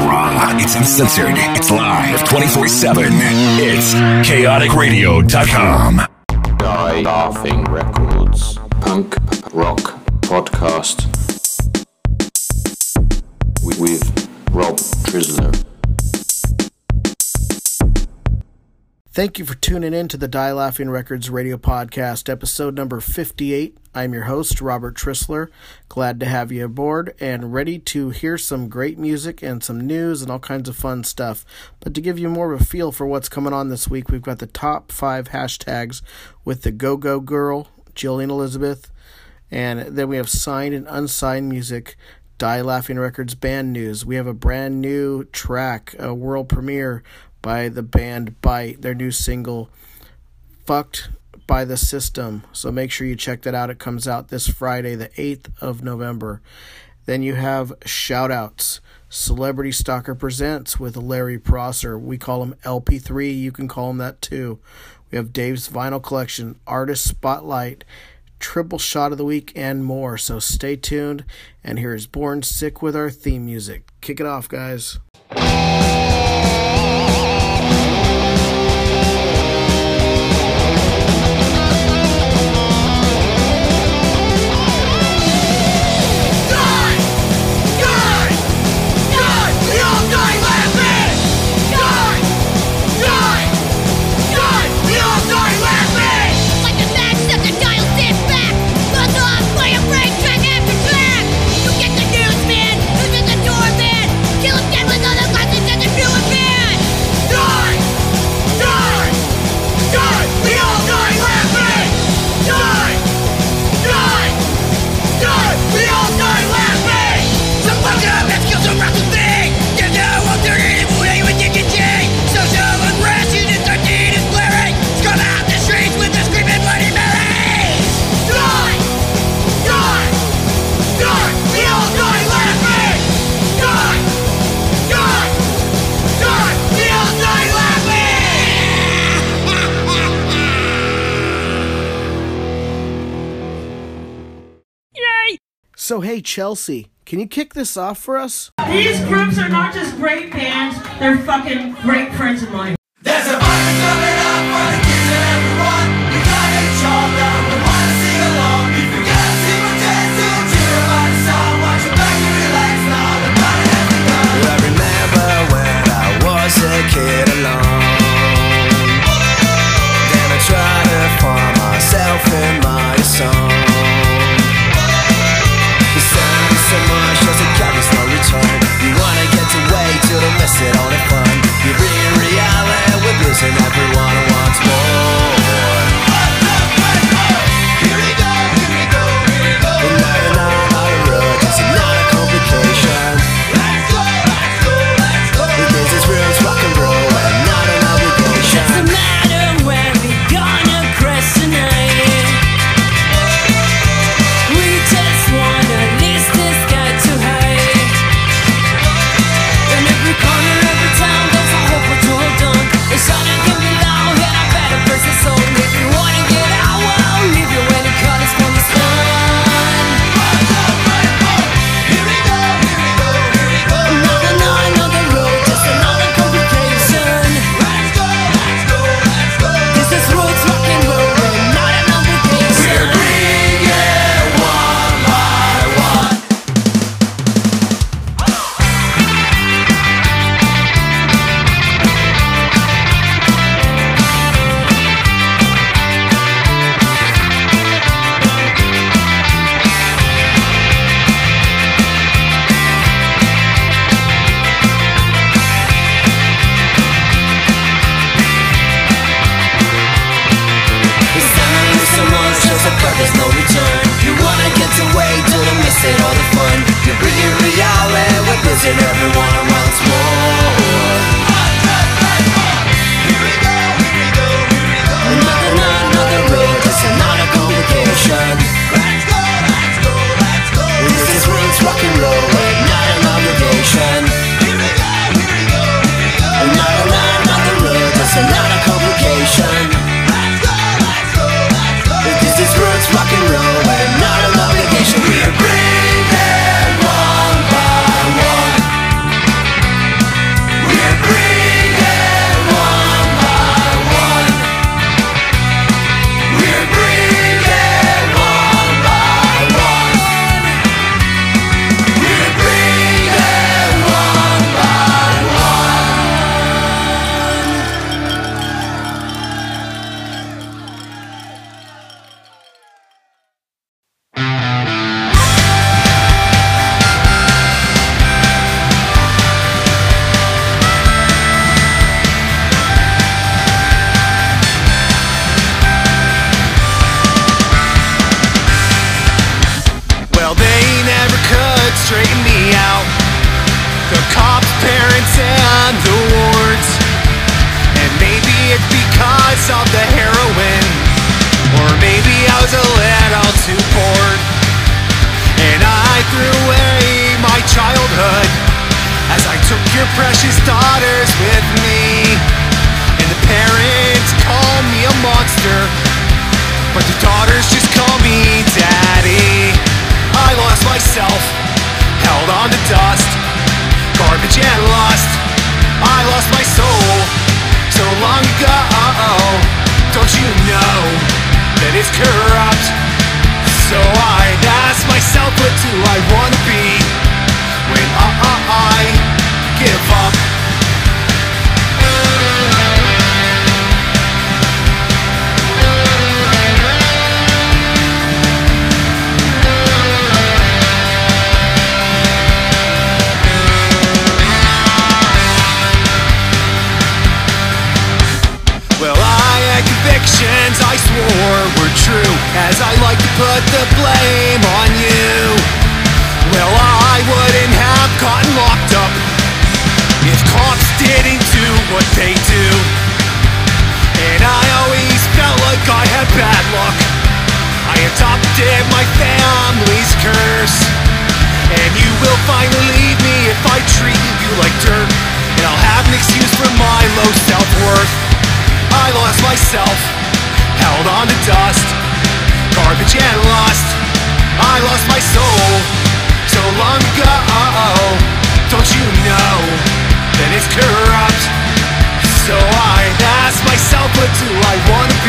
raw, it's uncensored, it's live 24 7. It's chaoticradio.com. Die Laughing Records Punk Rock Podcast with Rob Trisler. Thank you for tuning in to the Die Laughing Records radio podcast, episode number 58. I'm your host, Robert Trisler. Glad to have you aboard and ready to hear some great music and some news and all kinds of fun stuff. But to give you more of a feel for what's coming on this week, we've got the top five hashtags with the Go Go Girl, Jillian Elizabeth, and then we have signed and unsigned music. Die Laughing Records band news. We have a brand new track, a world premiere by the band Bite, their new single, Fucked by the System. So make sure you check that out. It comes out this Friday, the 8th of November. Then you have shoutouts. Celebrity Stalker Presents with Larry Prosser. We call him LP3. You can call him that too. We have Dave's Vinyl Collection, Artist Spotlight, Triple Shot of the Week, and more. So stay tuned. And here is Born Sick with our theme music. Kick it off, guys. So, hey, Chelsea, can you kick this off for us? These groups are not just great bands, they're fucking great friends of mine. There's a fire coming up for the kids and everyone. We got it chalked up, we wanna sing along. If you got a single dance to cheer about the song, watch your back and relax now. The party has begun. I remember when I was a kid alone. Then I tried to find myself in my song. So much as it carries no return. You wanna get the it all the fun. You bring reality with losing everyone once more. It's corrupt? So I ask myself, what do I wanna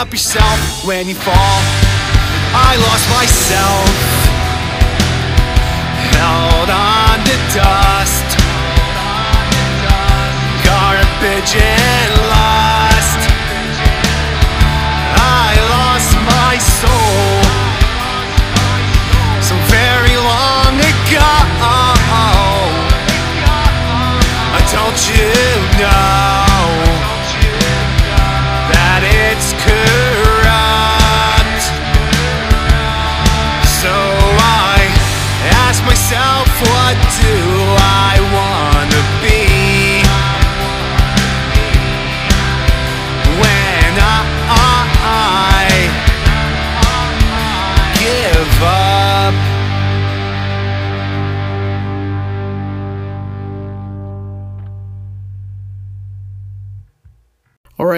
up yourself when you fall. I lost myself. Held on to dust. Garbage and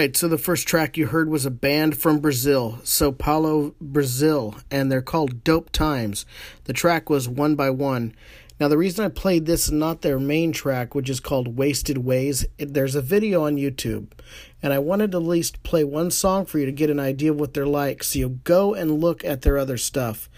right, so the first track you heard was a band from Brazil, Sao Paulo, Brazil, and they're called Dope Times. The track was One by One. Now, the reason I played this and not their main track, which is called Wasted Ways, it, there's a video on YouTube, and I wanted to at least play one song for you to get an idea of what they're like, so you go and look at their other stuff.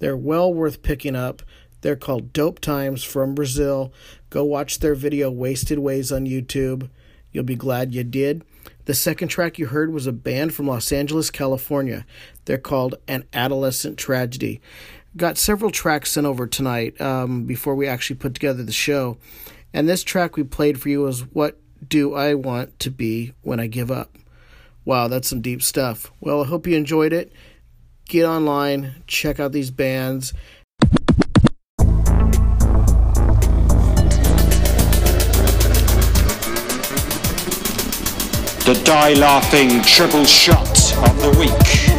They're well worth picking up. They're called Dope Times from Brazil. Go watch their video Wasted Ways on YouTube. You'll be glad you did. The second track you heard was a band from Los Angeles, California. They're called An Adolescent Tragedy. Got several tracks sent over tonight um, before we actually put together the show. And this track we played for you was What Do I Want to Be When I Give Up? Wow, that's some deep stuff. Well, I hope you enjoyed it. Get online, check out these bands. The Die Laughing Triple Shot of the Week.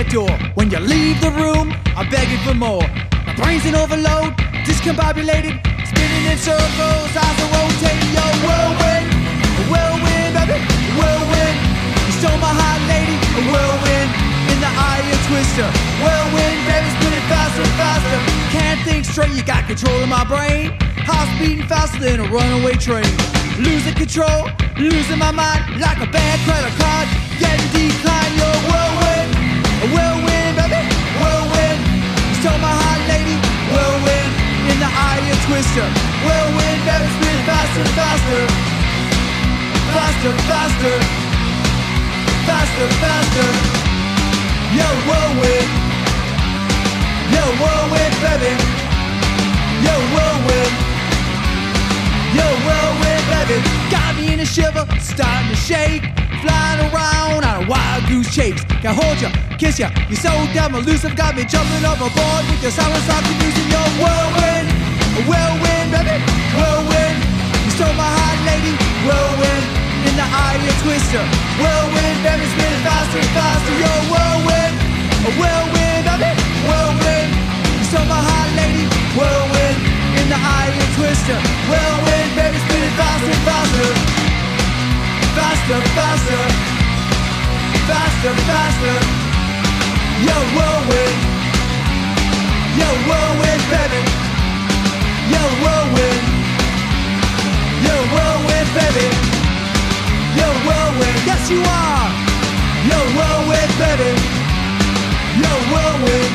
that door. When you leave the room, I'm begging for more. My brain's in overload, discombobulated, spinning in circles. Eyes are rotating. Yo, whirlwind, whirlwind, baby, whirlwind. You stole my heart, lady, a whirlwind. In the eye of Twister, whirlwind, baby, spinning faster and faster. Can't think straight, you got control of my brain. Heart's beating faster than a runaway train. Losing control, losing my mind like a bad credit card. Getting declined, yo, whirlwind whirlwind, baby, whirlwind. You stole my heart, lady, whirlwind. In the eye, you twister, whirlwind, baby, spinning faster faster, faster, faster, faster, faster. You're whirlwind, you're whirlwind, baby, you're whirlwind. Yo, whirlwind, baby, got me in a shiver, starting to shake. Flying around on a wild goose chase. Can hold ya, kiss ya, you're so damn elusive. Got me jumping overboard with your silent soft music. Yo, whirlwind, whirlwind, baby, whirlwind. You stole my heart, lady, whirlwind. In the eye, you twister. Whirlwind, baby, spinning faster and faster. Yo, whirlwind, a whirlwind, baby, whirlwind. You stole my heart, lady, whirlwind in the eye and twister. Whirlwind, baby, spinning faster, and faster, faster, faster, faster, faster. Yo, whirlwind, yo, whirlwind, baby, yo, whirlwind, yo, whirlwind, baby, yo, whirlwind. Yes, you are. Yo, whirlwind, baby, yo, whirlwind,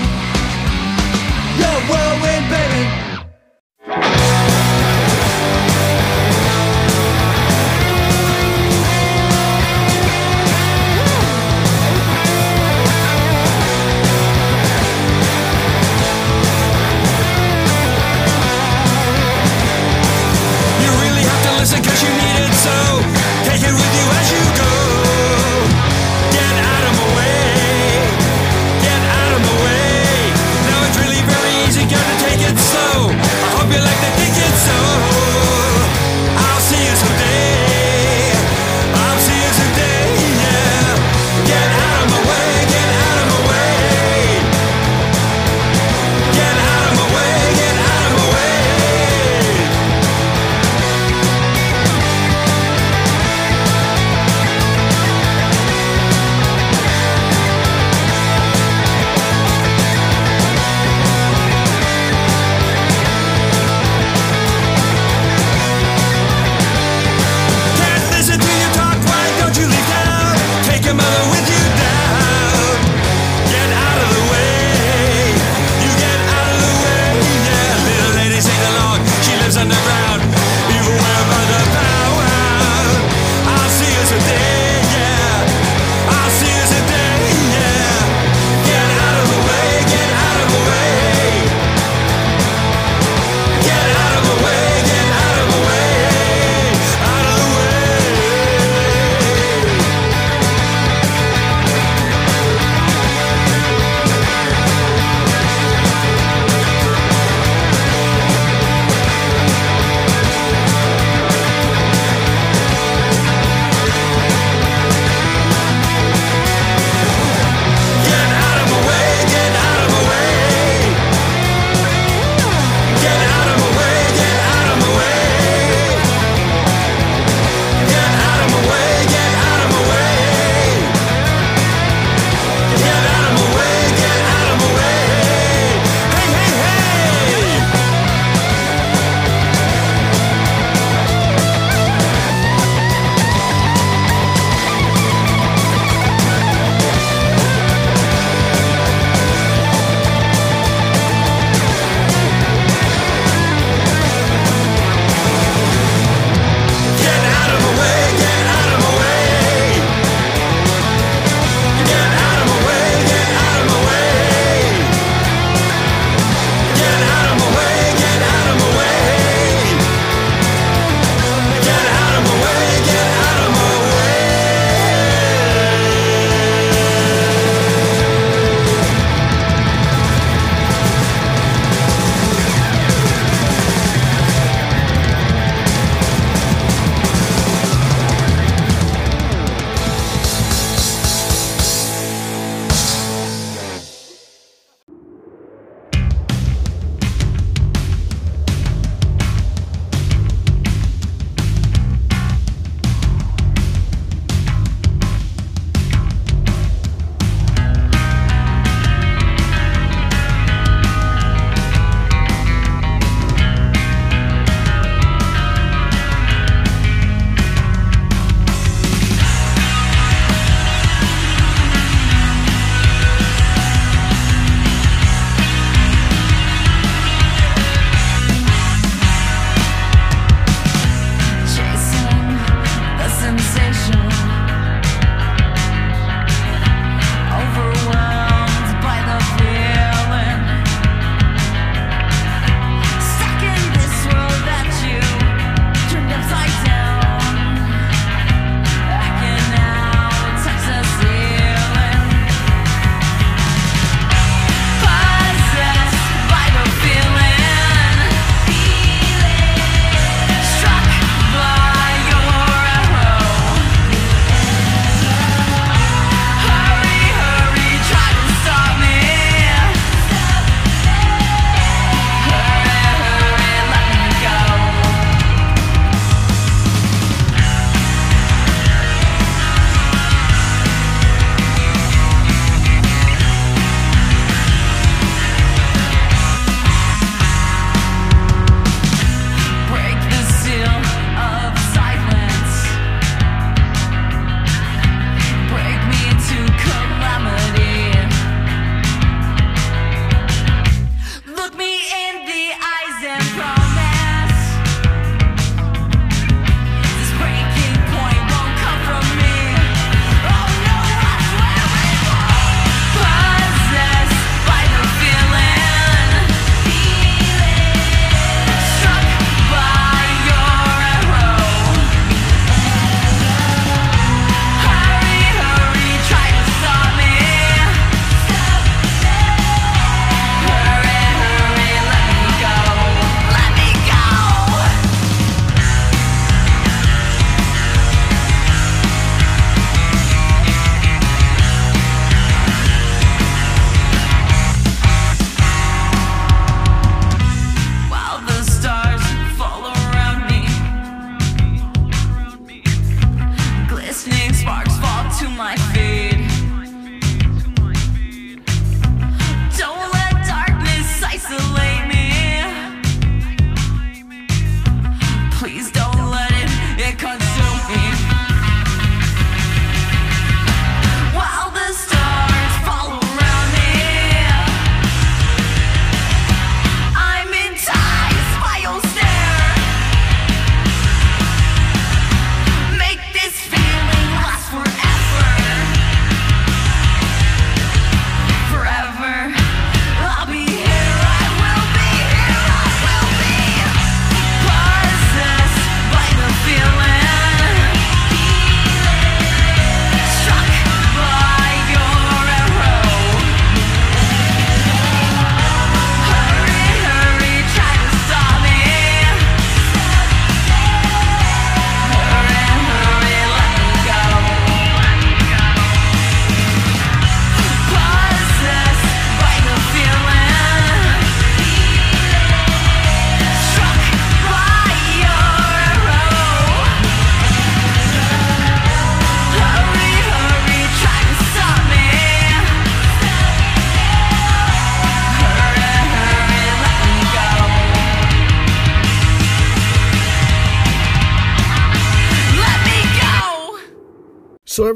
yo, whirlwind, baby. It with you as you go. Get out of my way. Get out of my way. Now it's really very easy, gotta take it slow I hope you like think it so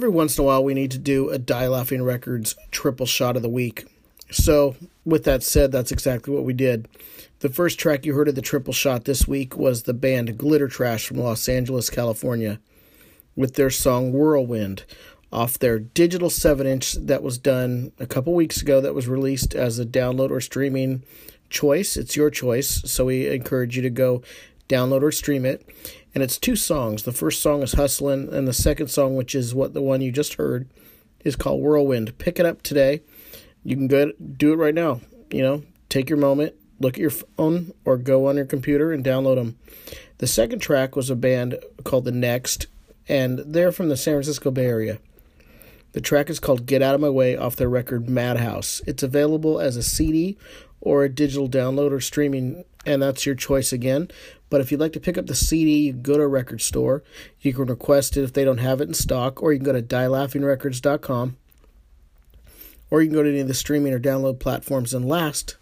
every once in a while, we need to do a Die Laughing Records triple shot of the week. So, with that said, that's exactly what we did. The first track you heard of the triple shot this week was the band Glitter Trash from Los Angeles, California, with their song Whirlwind off their digital 7 inch that was done a couple weeks ago, that was released as a download or streaming choice. It's your choice, so we encourage you to go download or stream it. And it's two songs. The first song is Hustlin', and the second song, which is what the one you just heard, is called Whirlwind. Pick it up today. You can go do it right now. You know, take your moment, look at your phone, or go on your computer and download them. The second track was a band called The Next, and they're from the San Francisco Bay Area. The track is called Get Out of My Way off their record Madhouse. It's available as a CD or a digital download or streaming, and that's your choice again. But if you'd like to pick up the CD, you go to a record store. You can request it if they don't have it in stock, or you can go to dielaughingrecords.com, or you can go to any of the streaming or download platforms. And last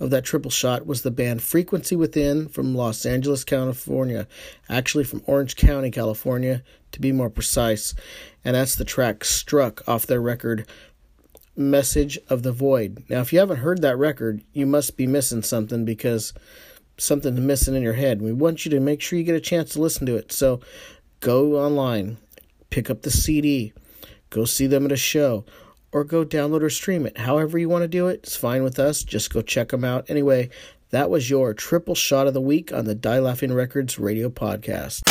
of that triple shot was the band Frequency Within from Los Angeles, California, actually from Orange County, California, to be more precise. And that's the track Struck off their record Message of the Void. Now, if you haven't heard that record, you must be missing something because something's missing in your head. We want you to make sure you get a chance to listen to it. So go online, pick up the CD, go see them at a show, or go download or stream it. However you want to do it, it's fine with us. Just go check them out. Anyway, that was your triple shot of the week on the Die Laughing Records radio podcast.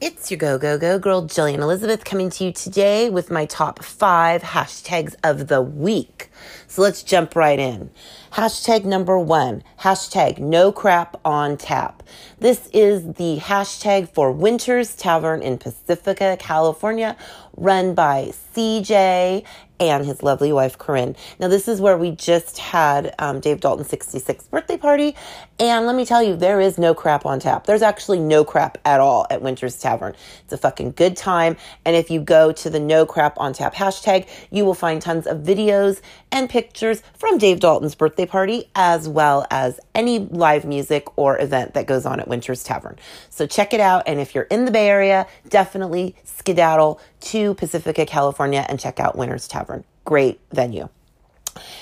It's your go, go, go girl, Jillian Elizabeth, coming to you today with my top five hashtags of the week. So let's jump right in. Hashtag number one, hashtag no crap on tap. This is the hashtag for Winters Tavern in Pacifica, California, run by CJ and his lovely wife Corinne. Now, this is where we just had um, Dave Dalton's 66th birthday party, and let me tell you, there is no crap on tap. There's actually no crap at all at Winter's Tavern. It's a fucking good time, and if you go to the no crap on tap hashtag, you will find tons of videos and pictures from Dave Dalton's birthday party, as well as any live music or event that goes on at Winter's Tavern. So check it out, and if you're in the Bay Area, definitely skedaddle to Pacifica, California, and check out Winter's Tavern. Great venue.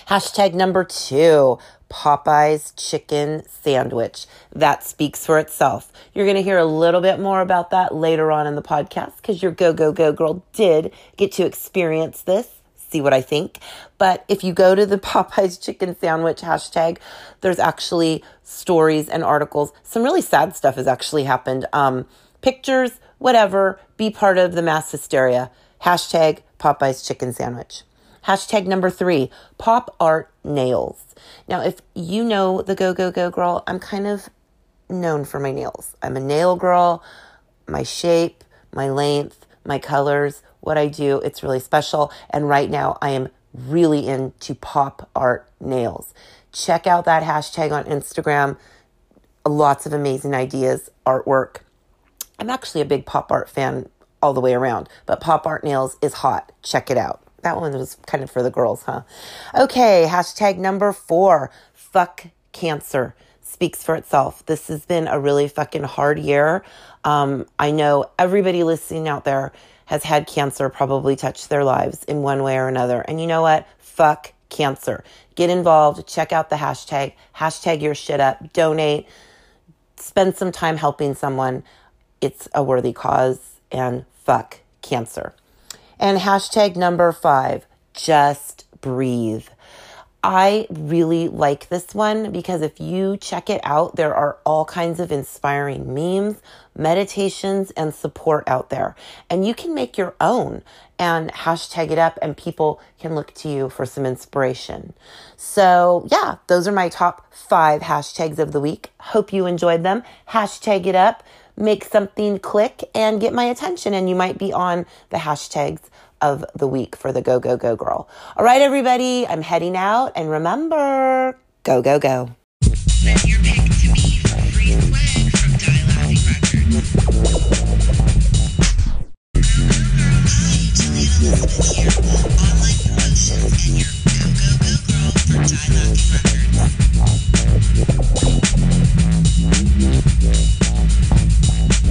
Hashtag number two, Popeye's chicken sandwich. That speaks for itself. You're going to hear a little bit more about that later on in the podcast because your Go Go Go girl did get to experience this. See what I think. But if you go to the Popeye's chicken sandwich hashtag, there's actually stories and articles. Some really sad stuff has actually happened. Um, pictures, whatever, be part of the mass hysteria. Hashtag Popeye's chicken sandwich. Hashtag number three, pop art nails. Now, if you know the Go Go Go girl, I'm kind of known for my nails. I'm a nail girl, my shape, my length, my colors, what I do, it's really special. And right now, I am really into pop art nails. Check out that hashtag on Instagram. Lots of amazing ideas, artwork. I'm actually a big pop art fan all the way around, but pop art nails is hot. Check it out. That one was kind of for the girls, huh? Okay, hashtag number four fuck cancer speaks for itself. This has been a really fucking hard year. Um, I know everybody listening out there has had cancer probably touch their lives in one way or another. And you know what? Fuck cancer. Get involved. Check out the hashtag. Hashtag your shit up. Donate. Spend some time helping someone. It's a worthy cause. And fuck cancer. And hashtag number five, just breathe. I really like this one because if you check it out, there are all kinds of inspiring memes, meditations, and support out there. And you can make your own and hashtag it up, and people can look to you for some inspiration. So, yeah, those are my top five hashtags of the week. Hope you enjoyed them. Hashtag it up, make something click, and get my attention, and you might be on the hashtags of the week for the Go Go Go Girl. All right, everybody, I'm heading out, and remember, go, go, go.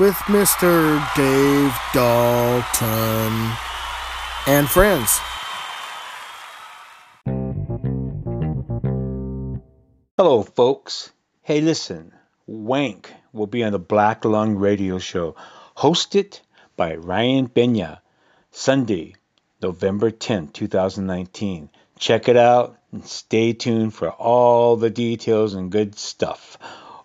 with Mr. Dave Dalton and friends. Hello, folks. Hey, listen. Wank will be on the Black Lung Radio Show, hosted by Ryan Benya, Sunday, November 10th, 2019. Check it out and stay tuned for all the details and good stuff.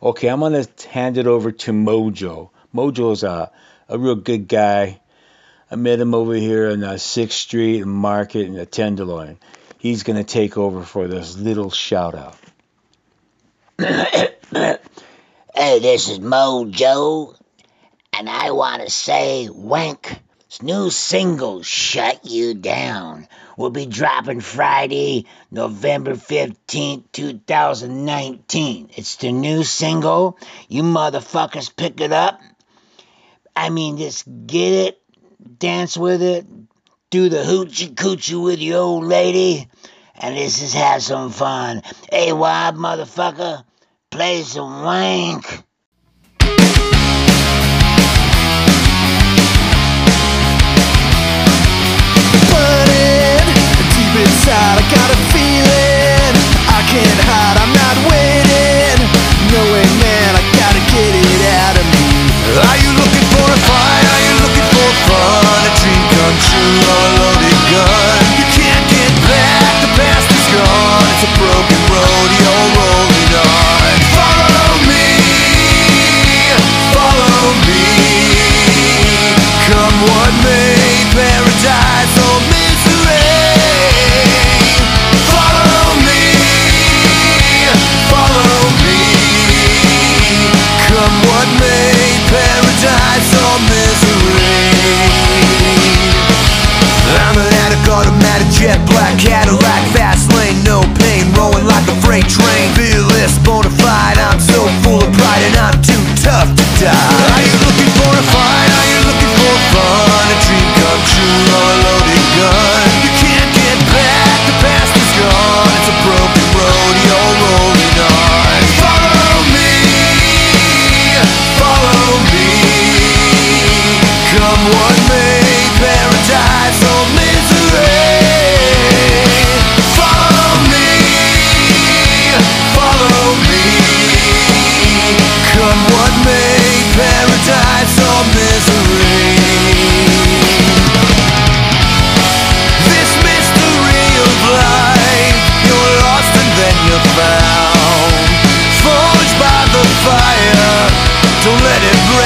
Okay, I'm going to hand it over to Mojo. Mojo's a, a real good guy. I met him over here on uh, 6th Street and Market in the Tenderloin. He's going to take over for this little shout out. Hey, this is Mojo, and I want to say Wank's new single, Shut You Down, will be dropping Friday, November 15th, 2019. It's the new single. You motherfuckers pick it up. I mean, just get it, dance with it, do the hoochie coochie with your old lady, and let's just have some fun. Hey, Wob, motherfucker, play some wank. burning deep inside. I got a feeling I can't hide. I'm not waiting. No way, man. I gotta get it out of me. Are you looking for a fight? Are you looking for fun? A dream come true or a loaded gun? You can't get back. The past is gone. It's a broken road. You're rolling on. Follow me. Follow me. Come what may, paradise jet black Cadillac, fast lane, no pain, rolling like a freight train. Fearless, bona fide, I'm so full of pride and I'm too tough to die. Are you looking for a fight? Are you looking for fun? A dream come true or a loaded gun? You can't get back, the past is gone. It's a broken road, you're rolling on. Follow me, follow me. Come what don't let it break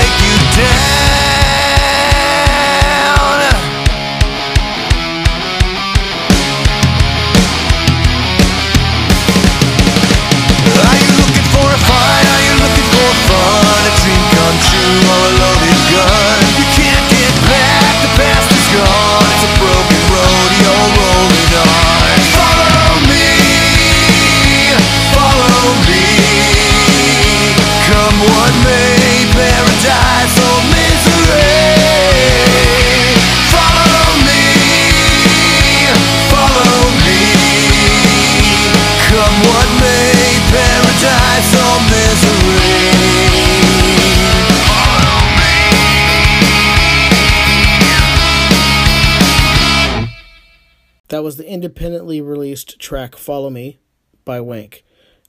track Follow Me by Wank.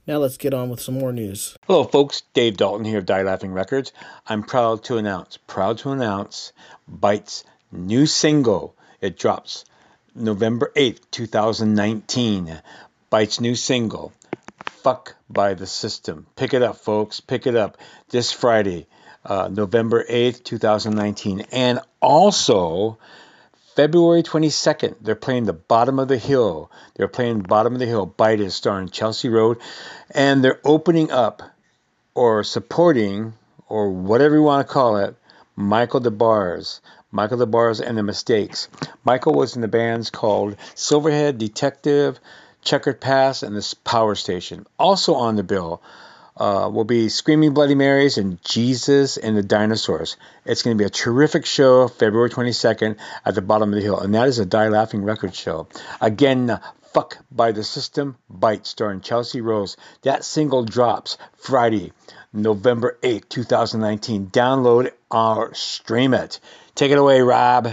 Now let's get on with some more news. Hello, folks. Dave Dalton here of Die Laughing Records. I'm proud to announce, proud to announce, Bite's new single. It drops November 8th, 2019. Bite's new single, Fuck by the System. Pick it up, folks. Pick it up this Friday, uh, November 8th, 2019. And also, February 22nd, they're playing the Bottom of the Hill. They're playing Bottom of the Hill. Bite is starring Chelsea Rose. And they're opening up or supporting, or whatever you want to call it, Michael Des Barres. Michael Des Barres and the Mistakes. Michael was in the bands called Silverhead, Detective, Chequered Past, and this Power Station. Also on the bill, uh, will be Screaming Bloody Marys and Jesus and the Dinosaurs. It's going to be a terrific show, February 22nd at the bottom of the hill, and that is a Die Laughing Record show. Again, Fuck by the System Bite starring Chelsea Rose. That single drops Friday, November 8th, 2019. Download or stream it. Take it away, Rob.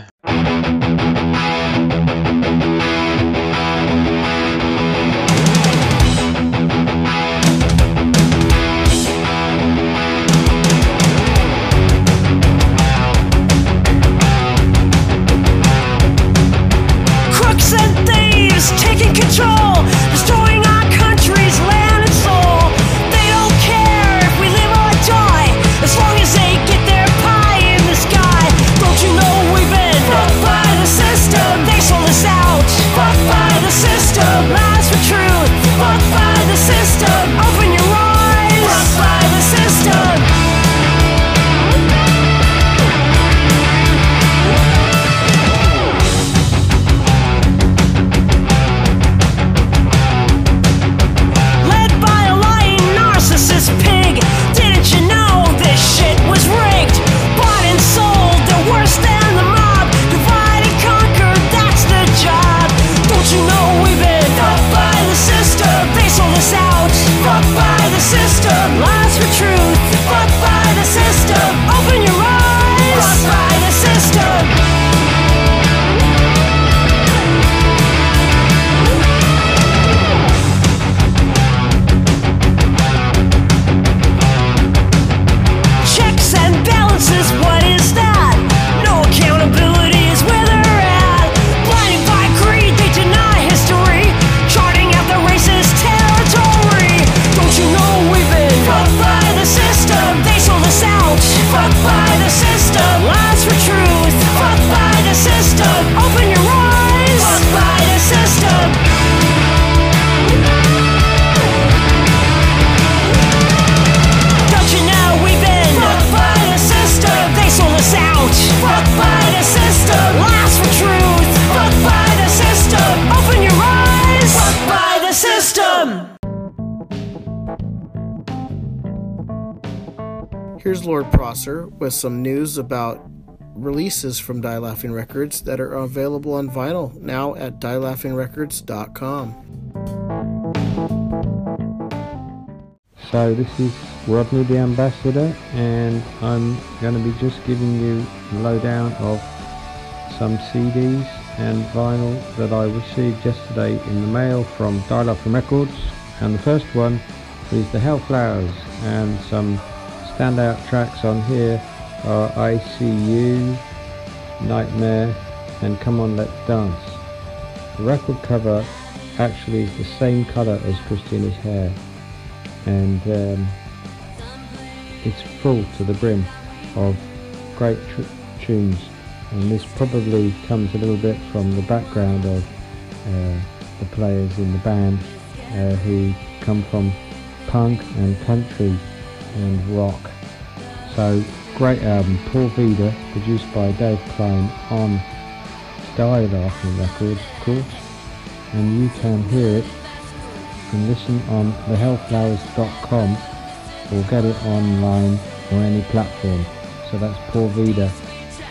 Some news about releases from Die Laughing Records that are available on vinyl now at dielaughingrecords.com. So this is Rodney the Ambassador and I'm going to be just giving you a lowdown of some CDs and vinyl that I received yesterday in the mail from Die Laughing Records and the first one is the Hellflowers and some standout tracks on here are I See You, Nightmare and Come On Let's Dance. The record cover actually is the same colour as Christina's hair and um, it's full to the brim of great tunes and this probably comes a little bit from the background of uh, the players in the band uh, who come from punk and country and rock so great album Paul Vida produced by Dave Klein on Die Laughing Records of course and you can hear it and listen on thehellflowers.com or get it online or any platform. So that's Paul Vida.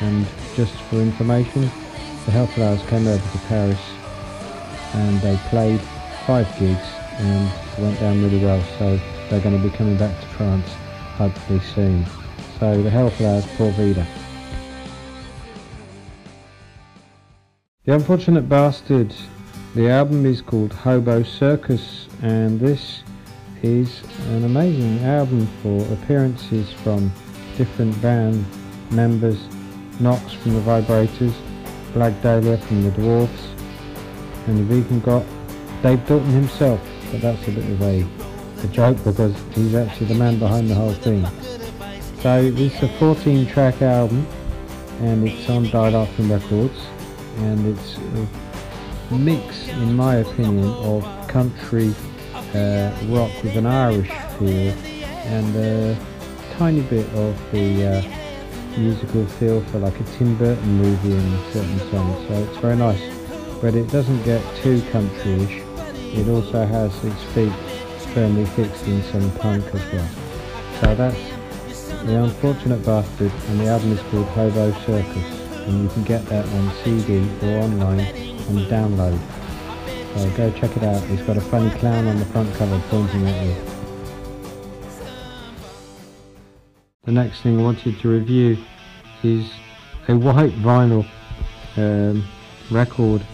And just for information, the Hellflowers came over to Paris and they played five gigs and went down really well. So they're going to be coming back to France hopefully soon. So the Hellflowers, Paul Vida. The Unfortunate Bastard. The album is called Hobo Circus and this is an amazing album for appearances from different band members. Knox from the Vibrators, Blag Dahlia from the Dwarves, and you've even got Dave Dalton himself, but that's a bit of a, a joke because he's actually the man behind the whole thing. So it's a 14 track album and it's on Die Laughing Records and it's a mix, in my opinion, of country uh, rock with an Irish feel and a tiny bit of the uh, musical feel for like a Tim Burton movie in certain songs. So it's very nice, but it doesn't get too countryish. It also has its feet firmly fixed in some punk as well. So that's The Unfortunate Bastard, and the album is called Hobo Circus, and you can get that on CD or online on download. So go check it out. It's got a funny clown on the front cover pointing at you. The next thing I wanted to review is a white vinyl um, record,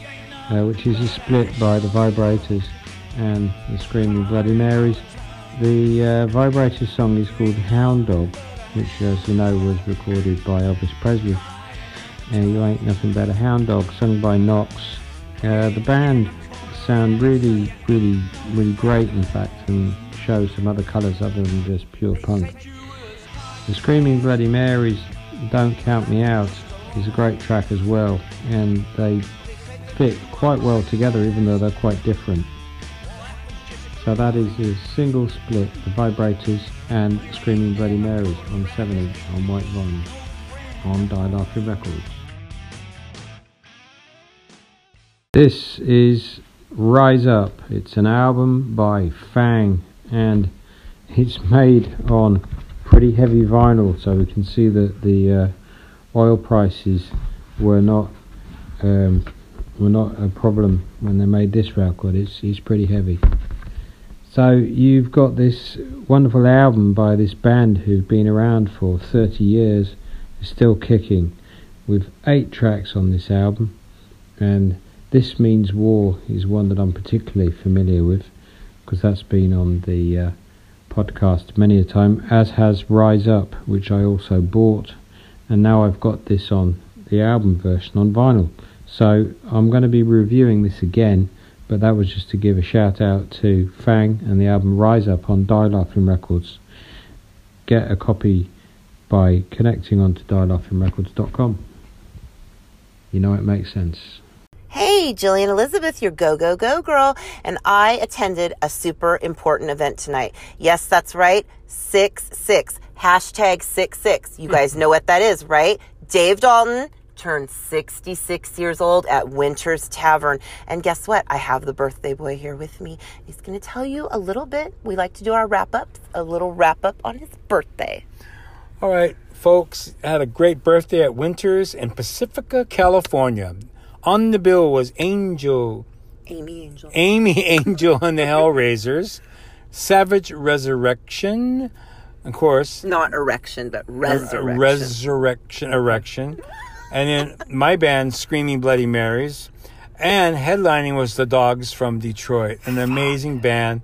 uh, which is a split by the Vibrators and the Screaming Bloody Marys. The uh, Vibrators song is called Hound Dog, which, as you know, was recorded by Elvis Presley. And you ain't nothing but a hound dog, sung by Knox. Uh, the band sound really, really, really great, in fact, and show some other colours other than just pure punk. The Screaming Bloody Marys, Don't Count Me Out, is a great track as well, and they fit quite well together, even though they're quite different. So that is a single split, the Vibrators and Screaming Bloody Marys on 7 inch on white vinyl on Die Laughing Records. This is Rise Up. It's an album by Fang and it's made on pretty heavy vinyl so we can see that the uh, oil prices were not um, were not a problem when they made this record. It's, it's pretty heavy. So you've got this wonderful album by this band who've been around for 30 years, still kicking, with eight tracks on this album, and This Means War is one that I'm particularly familiar with, because that's been on the uh, podcast many a time, as has Rise Up, which I also bought, and now I've got this on the album version on vinyl. So I'm going to be reviewing this again but that was just to give a shout out to Fang and the album Rise Up on Die Laughing Records. Get a copy by connecting onto dielaughingrecords.com. You know it makes sense. Hey, Jillian Elizabeth, your go, go, go girl. And I attended a super important event tonight. Yes, that's right. Six, six. Hashtag six, six. You guys know what that is, right? Dave Dalton turned 66 years old at Winter's Tavern. And guess what? I have the birthday boy here with me. He's going to tell you a little bit. We like to do our wrap ups, a little wrap up on his birthday. All right, folks, had a great birthday at Winters in Pacifica, California. On the bill was Angel, Amy Angel. Amy Angel and the Hellraisers, Savage Resurrection, of course, Not erection, but resurrection. Resurrection, erection, and then my band, Screaming Bloody Marys, and headlining was the Dogs from Detroit, an amazing band,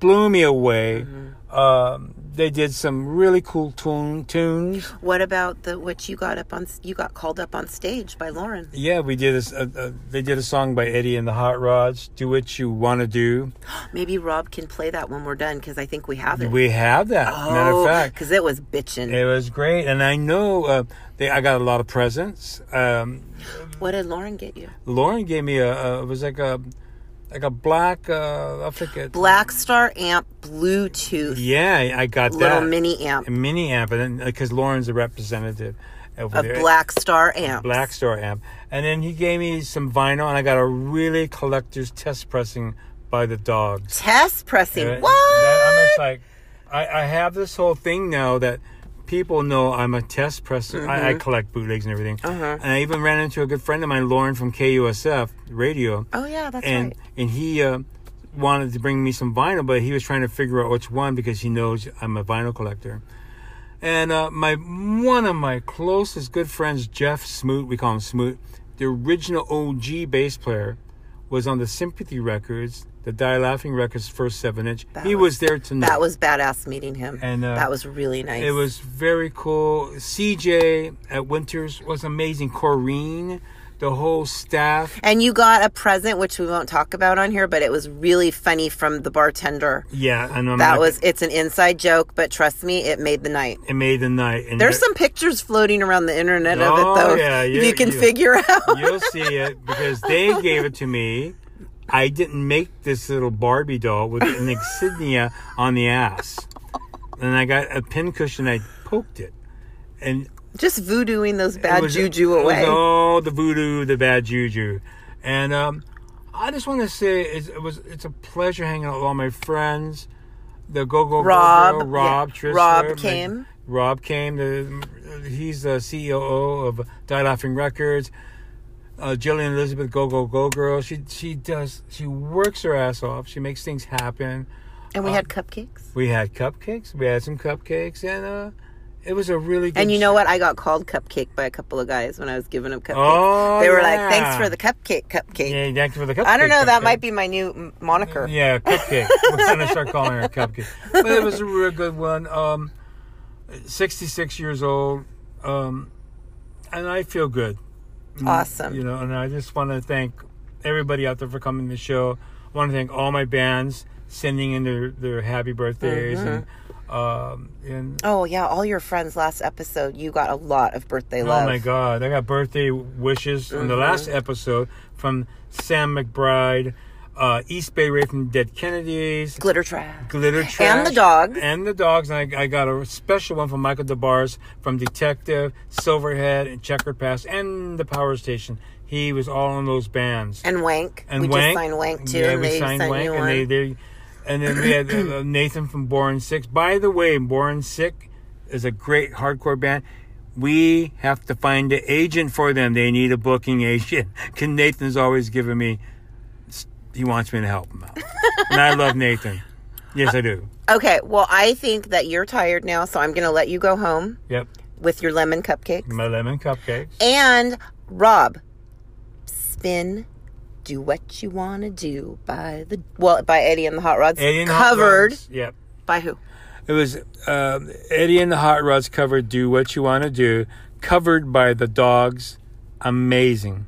blew me away. Mm-hmm. Um, they did some really cool tune, tunes. what about the what you got up on? You got called up on stage by Lauren. Yeah, we did this. Uh, uh, they did a song by Eddie and the Hot Rods. Do what you want to do. Maybe Rob can play that when we're done because I think we have it. We have that. Matter of fact, because it was bitching. it was great, and I know uh, they. I got a lot of presents. Um, What did Lauren get you? Lauren gave me a, a. It was like a, like a black. Uh, I forget. Black Star amp Bluetooth. Yeah, I got Little that. mini amp. A mini amp, and then because Lauren's a representative over Of there. Black Star amp. Black Star amp, and then he gave me some vinyl, and I got a really collector's test pressing by the Dogs. Test pressing. Uh, what? that- I'm just like, I, I have this whole thing now that people know I'm a test presser. I, I Mhm. collect bootlegs and everything. Uh-huh. And I even ran into a good friend of mine, Lauren from KUSF radio. Oh yeah, that's and right. and he uh, wanted to bring me some vinyl, but he was trying to figure out which one because he knows I'm a vinyl collector. And uh, my one of my closest good friends, Jeff Smoot, we call him Smoot, the original OG bass player, was on the Sympathy Records, the Die Laughing Records first seven inch. That he was, there tonight. That was badass meeting him. And, uh, that was really nice. It was very cool. CJ at Winters was amazing. Corrine, the whole staff. And you got a present, which we won't talk about on here, but it was really funny from the bartender. Yeah, I know. That was, it's an inside joke, but trust me, it made the night. It made the night. And There's there- some pictures floating around the internet of Oh, it, though. yeah, if you- you can you- figure out. You'll see it because they gave it to me. I didn't make this little Barbie doll with an insignia on the ass, and I got a pincushion. I poked it, and Just voodooing those bad it was- juju it was away. all the voodoo, the bad juju, and um, I just want to say it's, it was it's a pleasure hanging out with all my friends. the Go Go Rob, Girl, Rob yeah. Trisler, Rob my- came. Rob came. The, he's the CEO of Die Laughing Records. Uh, Jillian Elizabeth, Go Go Go Girl. She she does. She works her ass off. She makes things happen. And we had cupcakes. We had cupcakes. We had some cupcakes, and uh, it was a really good. And you know what? I got called cupcake by a couple of guys when I was giving them cupcakes. Oh, they were like, "Thanks for the cupcake, cupcake." Yeah, thank you for the cupcake. I don't know. That might be my new m- moniker. Yeah, cupcake. We're gonna start calling her cupcake. But it was a real good one. Um, sixty-six years old, um, and I feel good. Mm, Awesome. You know, and I just want to thank everybody out there for coming to the show. I want to thank all my bands sending in their, their happy birthdays and um, and Oh yeah, all your friends last episode, you got a lot of birthday love. Oh my God! I got birthday wishes in the last Mhm. episode from Sam McBride, uh, East Bay Ray from Dead Kennedys, Glitter Trash, Glitter Trash, And the dogs. and the dogs. And I, I got a special one from Michael Des Barres from Detective, Silverhead, and Chequered Past, and the Power Station. He was all in those bands. And Wank. And we Wank. just signed Wank too, Yeah, and we they signed Wank, and they, they and then we had uh, Nathan from Born Sick. By the way, Born Sick is a great hardcore band. We have to find an agent for them. They need a booking agent. Nathan's always giving me. He wants me to help him out, and I love Nathan. Yes, I do. Okay, well, I think that you're tired now, so I'm going to let you go home Yep, with your lemon cupcake. my lemon cupcakes. And Rob, spin "Do What You Want to Do" by the well by Eddie and the Hot Rods, Eddie and the Hot covered Rods, Yep. by who? It was um, Eddie and the Hot Rods covered "Do What You Want to Do," covered by the Dogs. Amazing.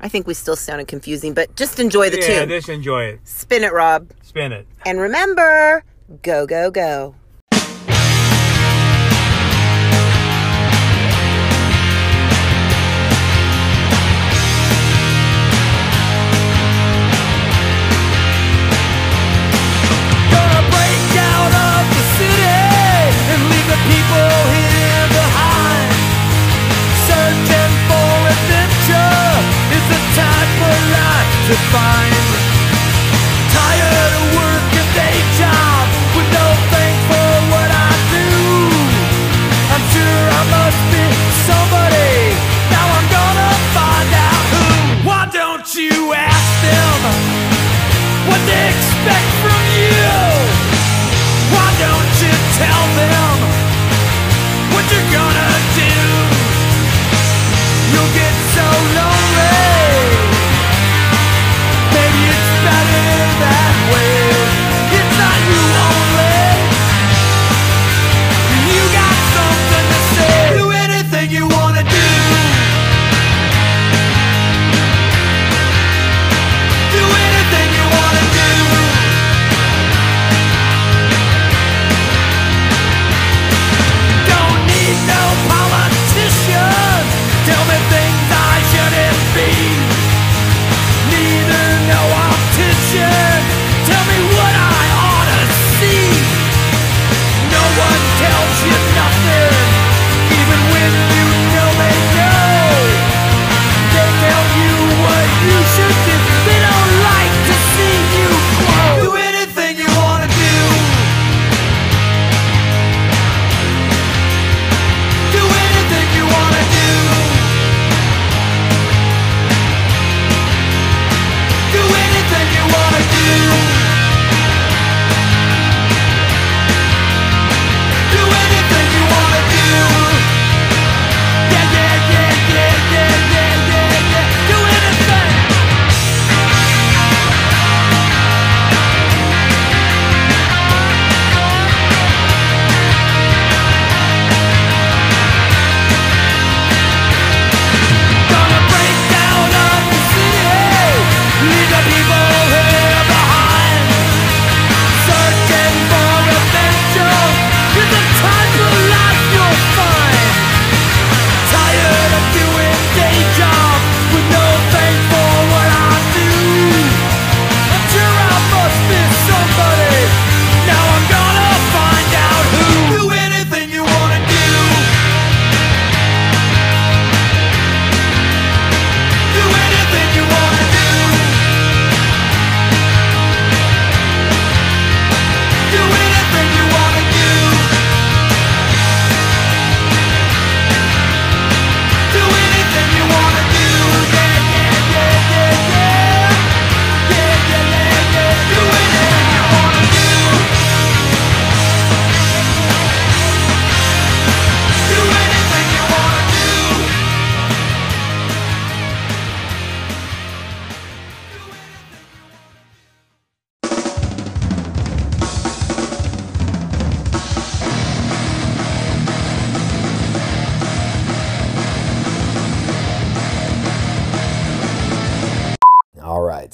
I think we still sounded confusing, but just enjoy the yeah, tune. just enjoy it. Spin it, Rob, Spin it. and remember, go go go. To find.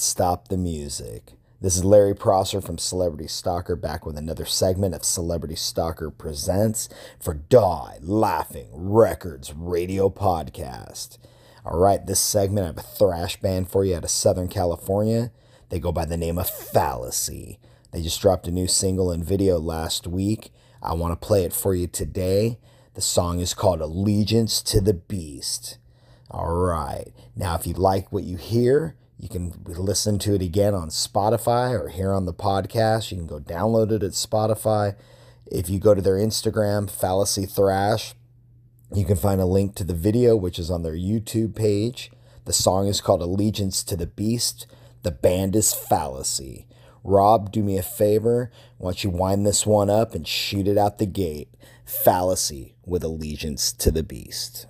Stop the music. This is Larry Prosser from Celebrity Stalker back with another segment of Celebrity Stalker Presents for Die Laughing Records Radio Podcast. All right, this segment, I have a thrash band for you out of Southern California. They go by the name of Fallacy. They just dropped a new single and video last week. I want to play it for you today. The song is called Allegiance to the Beast. All right. Now, if you like what you hear, you can listen to it again on Spotify or here on the podcast. You can go download it at Spotify. If you go to their Instagram, Fallacy Thrash, you can find a link to the video, which is on their YouTube page. The song is called Allegiance to the Beast. The band is Fallacy. Rob, do me a favor. Why don't you wind this one up and shoot it out the gate? Fallacy with Allegiance to the Beast.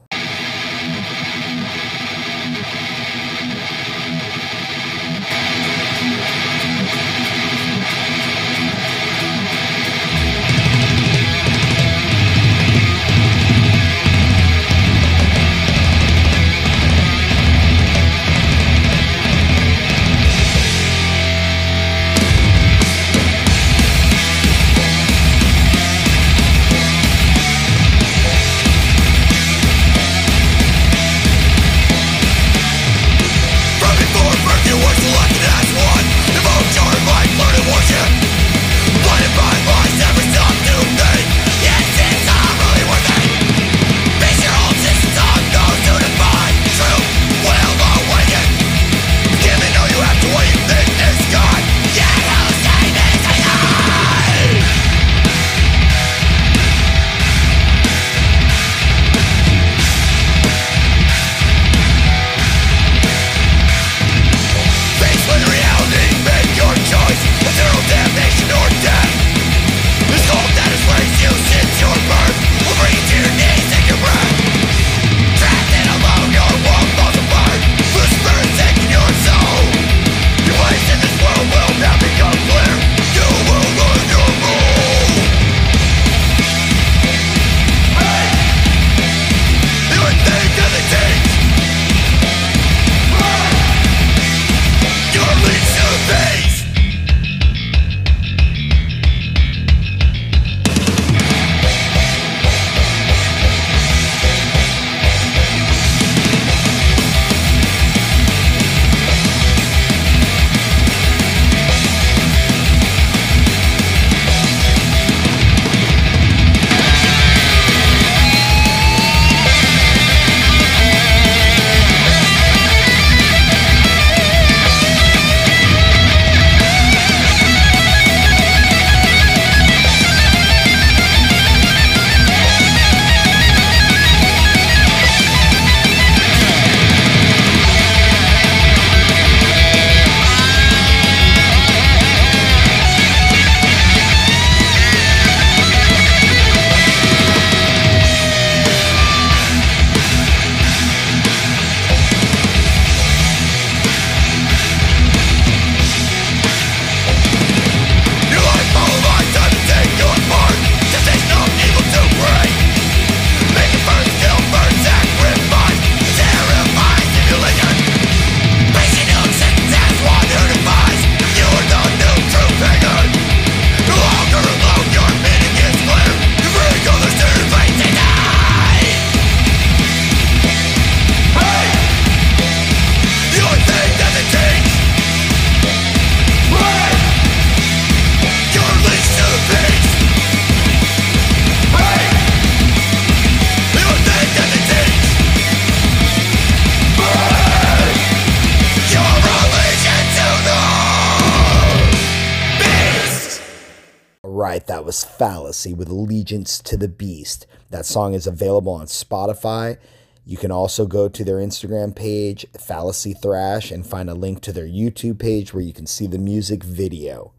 Fallacy with Allegiance to the Beast. That song is available on Spotify. You can also go to their Instagram page, Fallacy Thrash, and find a link to their YouTube page where you can see the music video.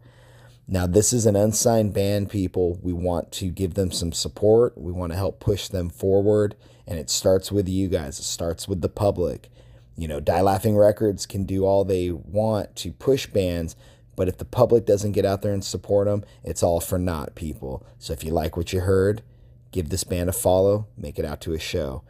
Now, this is an unsigned band, people. We want to give them some support. We want to help push them forward. And it starts with you guys, it starts with the public. You know, Die Laughing Records can do all they want to push bands, but if the public doesn't get out there and support them, it's all for naught, people. So if you like what you heard, give this band a follow, make it out to a show.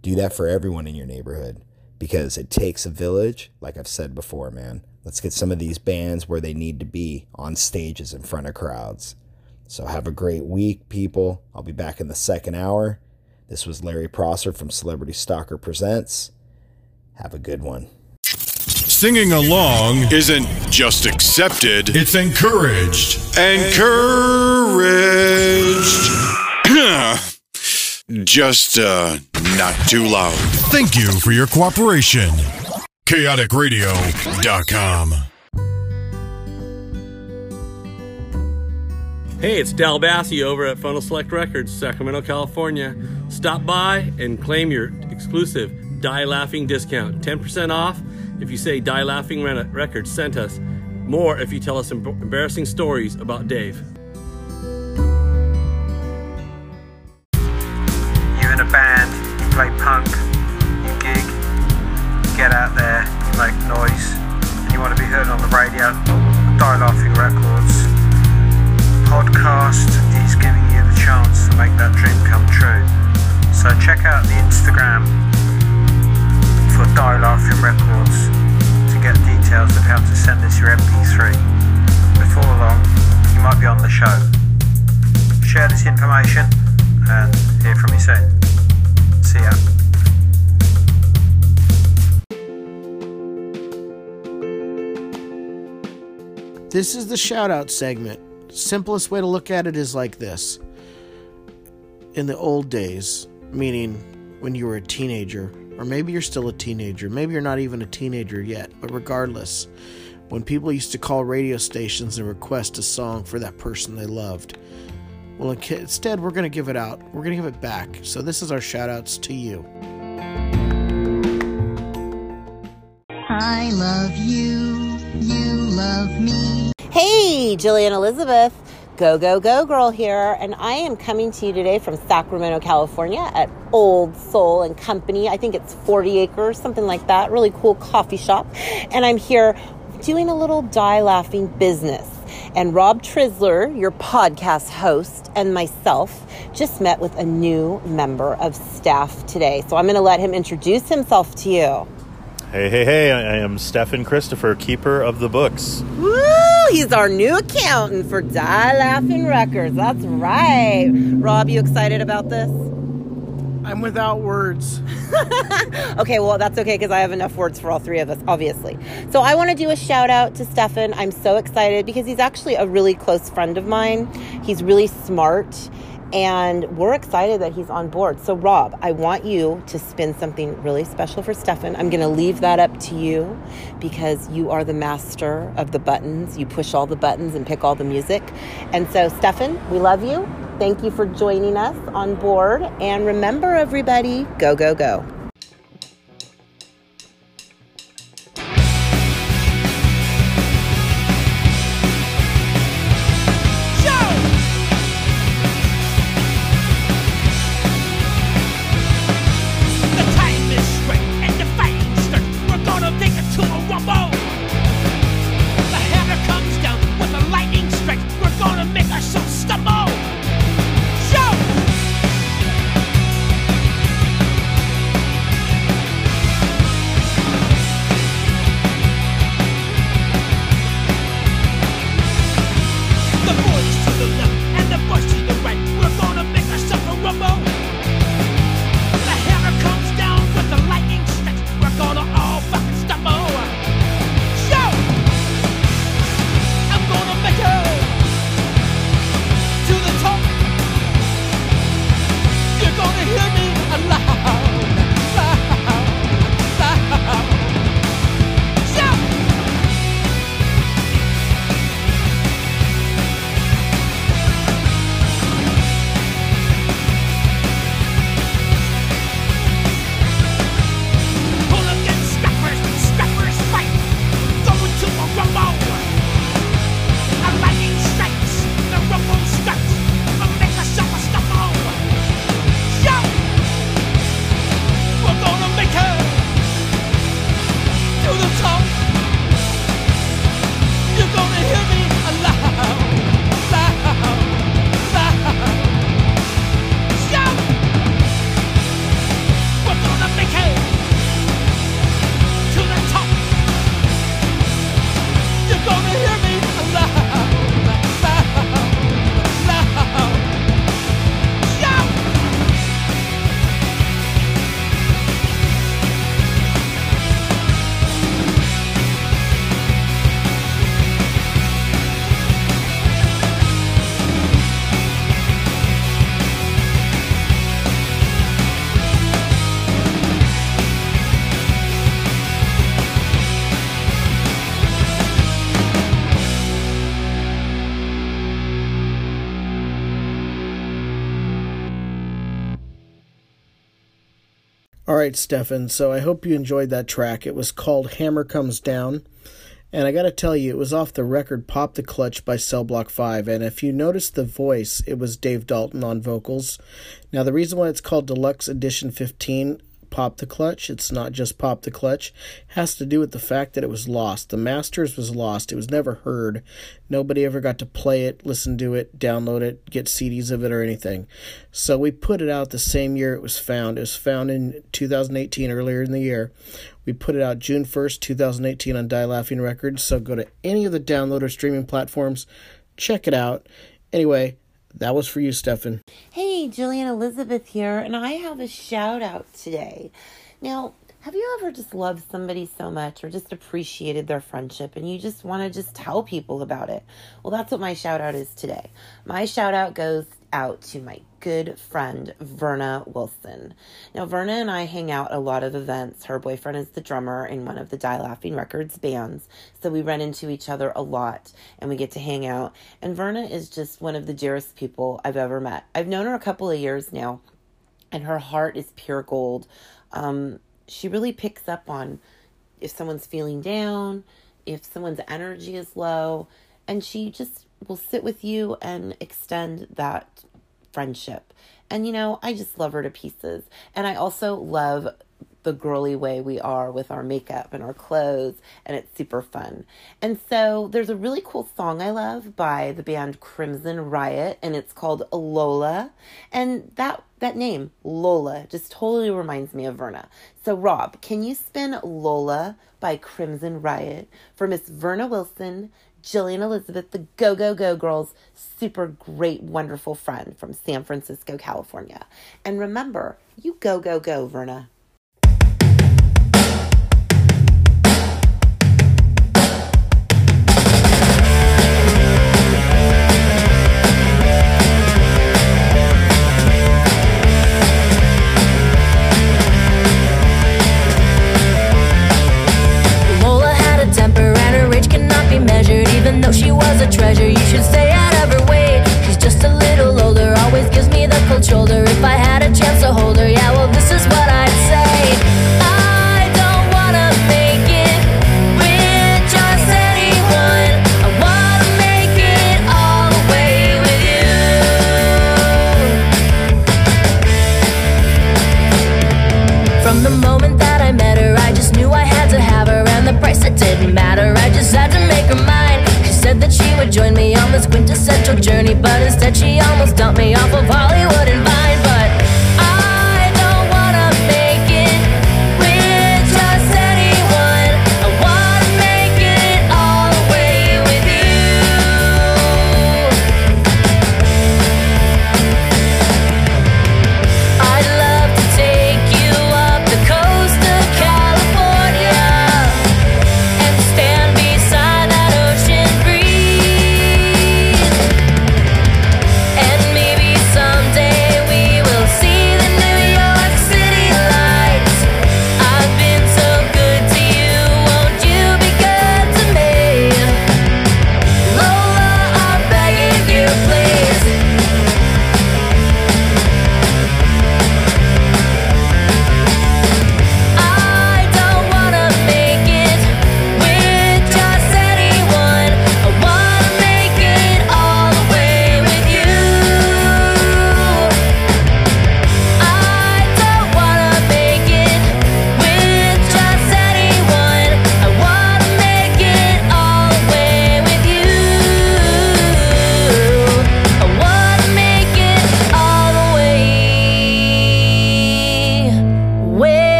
Do that for everyone in your neighborhood. because it takes a village, like I've said before, man. Let's get some of these bands where they need to be on stages in front of crowds. So have a great week, people. I'll be back in the second hour. This was Larry Prosser from Celebrity Stalker Presents. Have a good one. Singing along isn't just accepted, it's encouraged. Encouraged. just uh, not too loud. Thank you for your cooperation. ChaoticRadio.com. Hey, it's Dal Bassi over at Funnel Select Records, Sacramento, California. Stop by and claim your exclusive Die Laughing discount. 10% off if you say Die Laughing Re- Records sent us. More if you tell us embarrassing stories about Dave. This is the shout out segment. Simplest way to look at it is like this. In the old days, meaning when you were a teenager, or maybe you're still a teenager, maybe you're not even a teenager yet, but regardless, when people used to call radio stations and request a song for that person they loved, well, instead, we're going to give it out. We're going to give it back. So, this is our shout outs to you. I love you, you love me. Hey, Jillian Elizabeth, Go Go Go Girl here, and I am coming to you today from Sacramento, California at Old Soul and Company. I think it's 40 acres, something like that. Really cool coffee shop. And I'm here doing a little die laughing business. And Rob Trisler, your podcast host, and myself just met with a new member of staff today. So I'm going to let him introduce himself to you. Hey, hey, hey, I am Stefan Christopher, keeper of the books. Woo! He's our new accountant for Die Laughing Records. That's right. Rob, you excited about this? I'm without words. okay, well, that's okay because I have enough words for all three of us, obviously. So I want to do a shout out to Stefan. I'm so excited because he's actually a really close friend of mine. He's really smart. And we're excited that he's on board. So, Rob, I want you to spin something really special for Stefan. I'm going to leave that up to you because you are the master of the buttons. You push all the buttons and pick all the music. And so, Stefan, we love you. Thank you for joining us on board. And remember, everybody, go, go, go. Right, Stefan. So I hope you enjoyed that track. It was called Hammer Comes Down. And I got to tell you, it was off the record Pop the Clutch by Cell Block 5. And if you notice the voice, it was Dave Dalton on vocals. Now, the reason why it's called Deluxe Edition 15 Pop the Clutch, it's not just Pop the Clutch, has to do with the fact that it was lost. The Masters was lost. It was never heard. Nobody ever got to play it, listen to it, download it, get CDs of it, or anything. So we put it out the same year it was found. It was found in 2018, earlier in the year. We put it out June 1st, 2018 on Die Laughing Records. So go to any of the download or streaming platforms, check it out. Anyway, that was for you, Stefan. Hey, Jillian Elizabeth here, and I have a shout out today. Now, have you ever just loved somebody so much or just appreciated their friendship and you just want to just tell people about it? Well, that's what my shout out is today. My shout out goes out to my good friend Verna Wilson. Now, Verna and I hang out at a lot of events. Her boyfriend is the drummer in one of the Die Laughing Records bands, so we run into each other a lot and we get to hang out. And Verna is just one of the dearest people I've ever met. I've known her a couple of years now, and her heart is pure gold. Um, she really picks up on if someone's feeling down, if someone's energy is low, and she just will sit with you and extend that friendship. And you know, I just love her to pieces. And I also love the girly way we are with our makeup and our clothes, and it's super fun. And so there's a really cool song I love by the band Crimson Riot, and it's called Lola. And that that name, Lola, just totally reminds me of Verna. So Rob, can you spin Lola by Crimson Riot for Miss Verna Wilson, Jillian Elizabeth, the Go Go Go Girls, super great, wonderful friend from San Francisco, California. And remember, you go, go, go, Verna.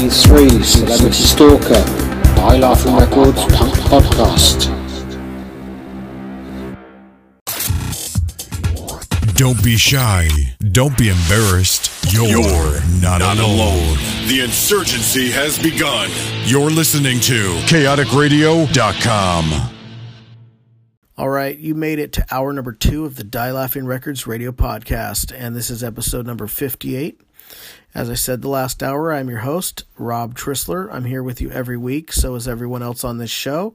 three Celebrity Stalker, Die Laughing Records Punk Podcast. Don't be shy. Don't be embarrassed. You're, You're not, not alone. alone. The insurgency has begun. You're listening to chaoticradio.com. All right, you made it to hour number two of the Die Laughing Records radio podcast, and this is episode number 58. As I said the last hour, I'm your host, Rob Trisler. I'm here with you every week, so is everyone else on this show.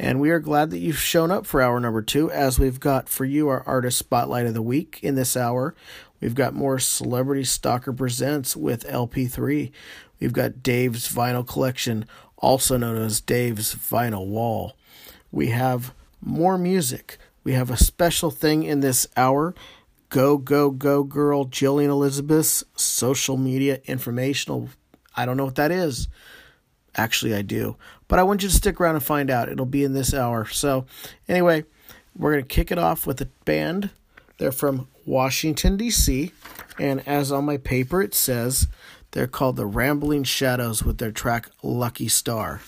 And we are glad that you've shown up for hour number two, as we've got for you our artist spotlight of the week in this hour. We've got more Celebrity Stalker Presents with LP3. We've got Dave's Vinyl Collection, also known as Dave's Vinyl Wall. We have more music. We have a special thing in this hour. Go, go, go, girl, Jillian Elizabeth's social media informational. I don't know what that is. Actually, I do. But I want you to stick around and find out. It'll be in this hour. So, anyway, we're going to kick it off with a band. They're from Washington, D.C. And as on my paper it says, they're called the Rambling Shadows with their track Lucky Star.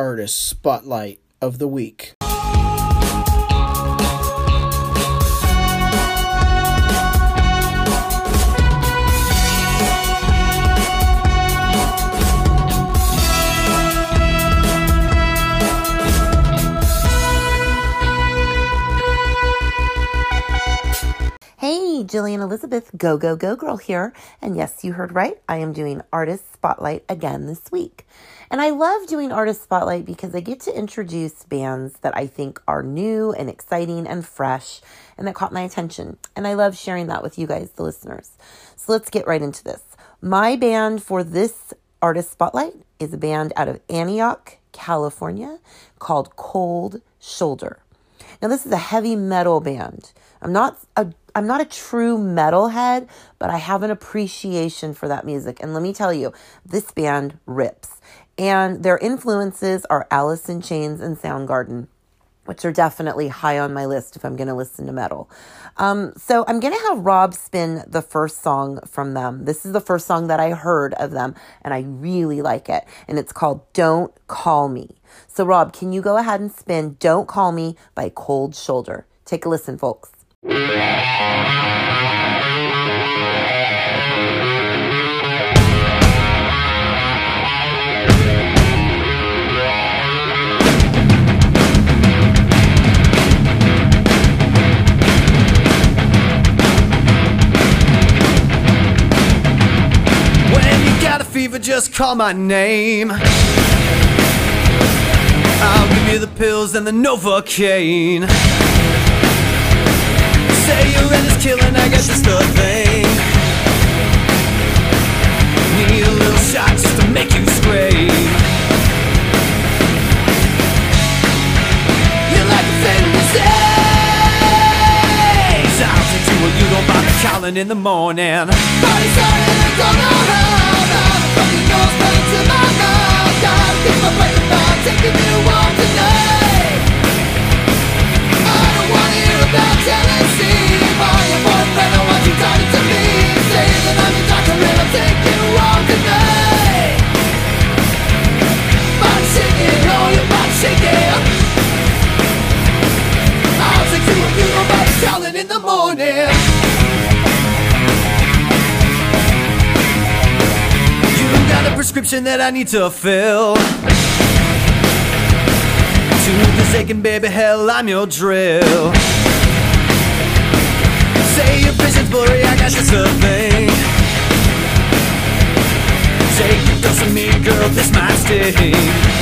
Artist spotlight of the week. Hey, Jillian Elizabeth, Go Go Go Girl here. And yes, you heard right. I am doing Artist Spotlight again this week. And I love doing Artist Spotlight because I get to introduce bands that I think are new and exciting and fresh and that caught my attention. And I love sharing that with you guys, the listeners. So let's get right into this. My band for this Artist Spotlight is a band out of Antioch, California called Cold Shoulder. Now this is a heavy metal band. I'm not a I'm not a true metalhead, but I have an appreciation for that music. And let me tell you, this band rips. And their influences are Alice in Chains and Soundgarden, which are definitely high on my list if I'm going to listen to metal. Um, so I'm going to have Rob spin the first song from them. This is the first song that I heard of them, and I really like it. And it's called Don't Call Me. So, Rob, can you go ahead and spin Don't Call Me by Cold Shoulder? Take a listen, folks. Fever, just call my name. I'll give you the pills and the Novocaine. Say your end is killing, I guess it's the thing. Need a little shot just to make you scream. You're like a fantasy. I'll take you where you don't bother calling in the morning. Body started, I don't know how. Prescription that I need to fill. To this aching baby, hell, I'm your drill. Say your vision's blurry, I got just a thing. Take a dose of me, girl, this might sting.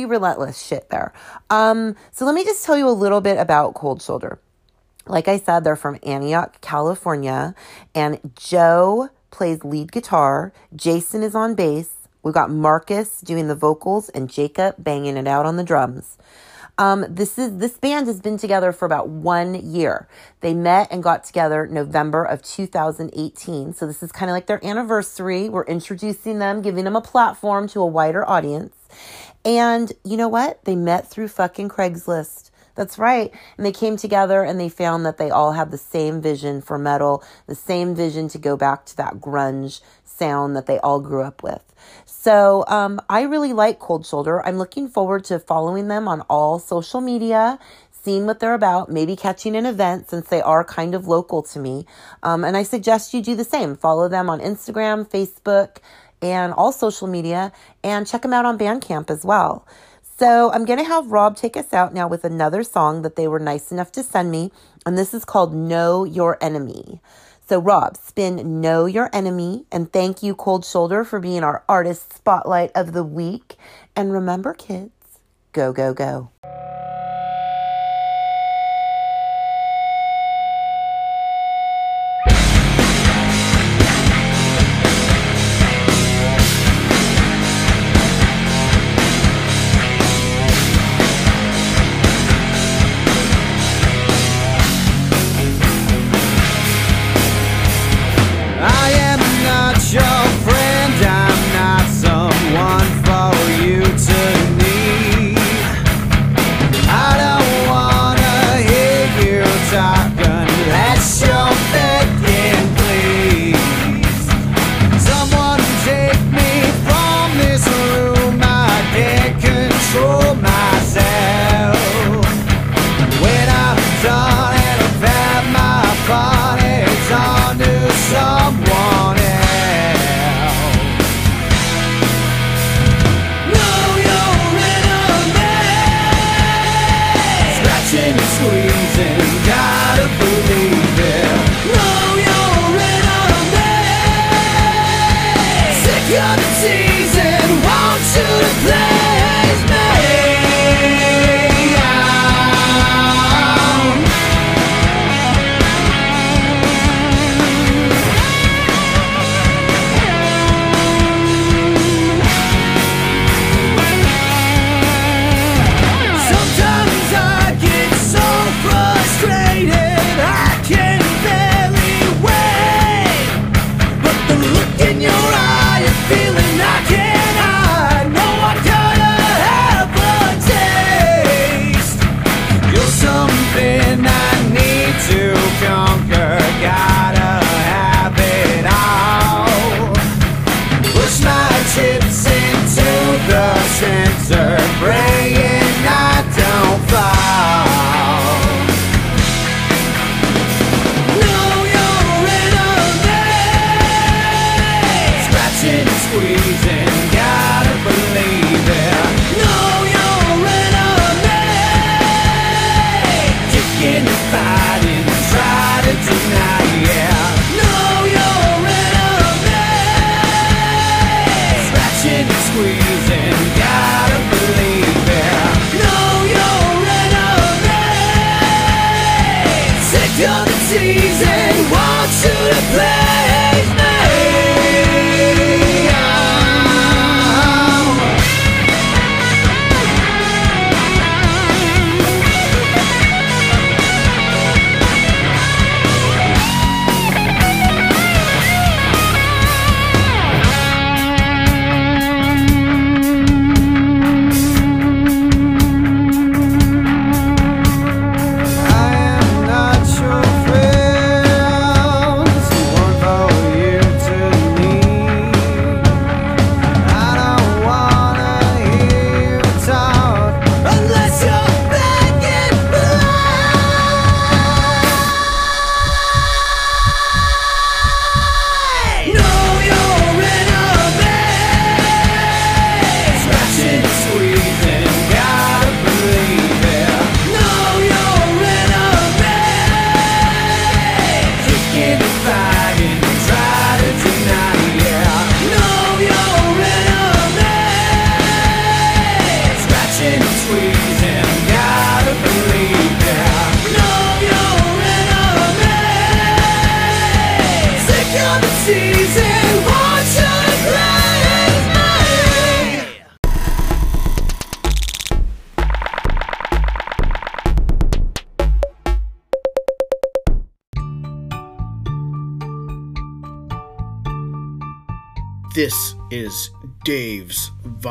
Pretty relentless shit there. Um, so let me just tell you a little bit about Cold Shoulder. Like I said, they're from Antioch, California, and Joe plays lead guitar. Jason is on bass. We've got Marcus doing the vocals and Jacob banging it out on the drums. Um, this is this band has been together for about one year. They met and got together November of 2018. So this is kind of like their anniversary. We're introducing them, giving them a platform to a wider audience. And you know what? They met through fucking Craigslist. That's right. And they came together and they found that they all had the same vision for metal, the same vision to go back to that grunge sound that they all grew up with. So um, I really like Cold Shoulder. I'm looking forward to following them on all social media, seeing what they're about, maybe catching an event since they are kind of local to me. Um, and I suggest you do the same. Follow them on Instagram, Facebook, and all social media, and check them out on Bandcamp as well. So I'm going to have Rob take us out now with another song that they were nice enough to send me, and this is called Know Your Enemy. So, Rob, spin Know Your Enemy, and thank you, Cold Shoulder, for being our artist spotlight of the week. And remember, kids, go, go, go.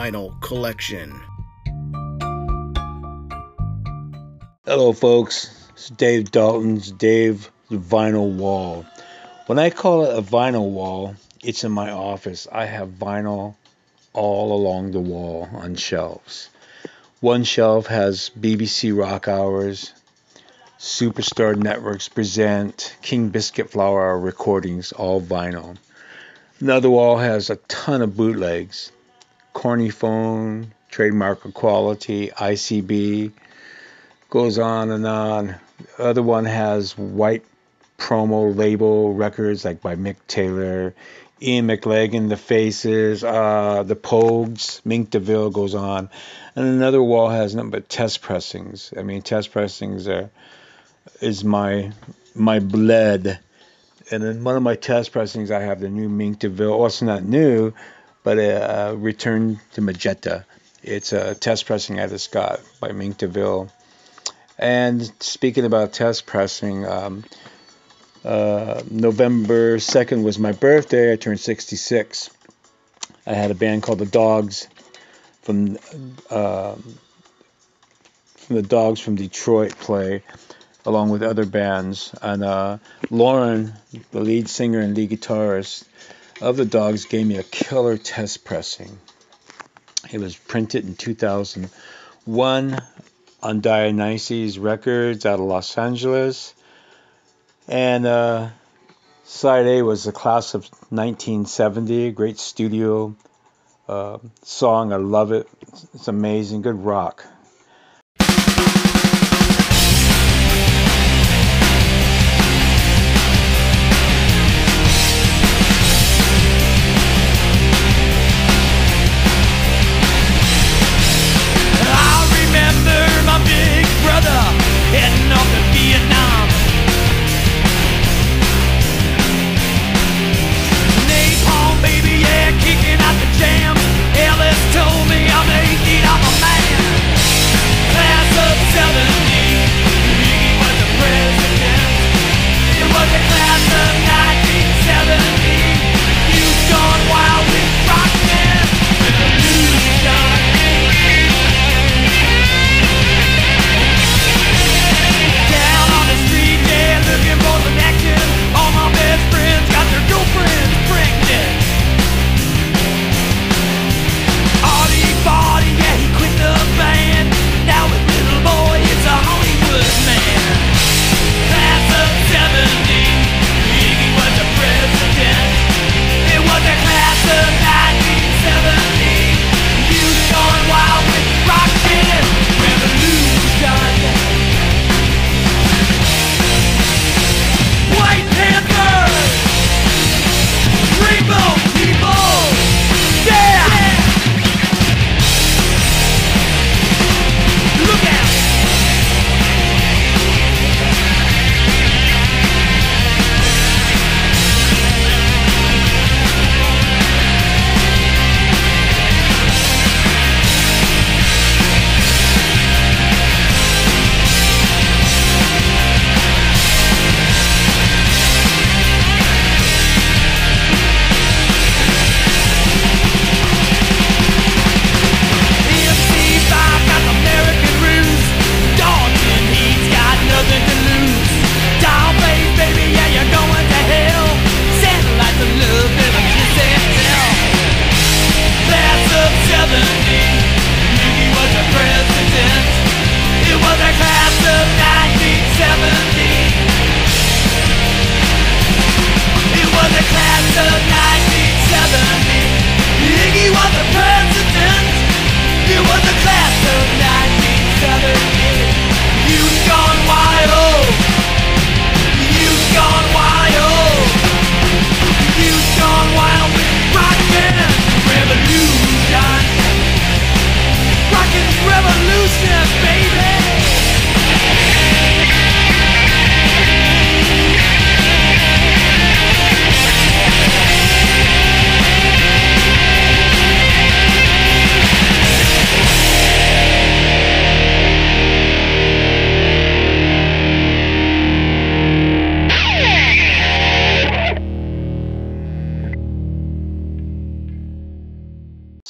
Vinyl Collection. Hello, folks. It's Dave Dalton's Dave Vinyl Wall. When I call it a vinyl wall, it's in my office. I have vinyl all along the wall on shelves. One shelf has BBC Rock Hours, Superstar Networks Present, King Biscuit Flower recordings, all vinyl. Another wall has a ton of bootlegs, Kornyphone, Trademark of Quality, ICB, goes on and on. The other one has white promo label records like by Mick Taylor, Ian McLagan, The Faces, uh, The Pogues, Mink DeVille goes on. And another wall has nothing but test pressings. I mean, test pressings are is my my blood. And in one of my test pressings, I have the new Mink DeVille. Oh, it's not new, but a Return to Magenta. It's a test pressing I just got by Mink DeVille. And speaking about test pressing, um, uh, November 2nd was my birthday. I turned 66. I had a band called the Dogs from uh, from the Dogs from Detroit play, along with other bands. And uh, Lauren, the lead singer and lead guitarist of the Dogs, gave me a killer test pressing. It was printed in 2001 on Dionysus Records out of Los Angeles. And uh, side A was the class of 1970, great studio uh, song. I love it. It's amazing, good rock.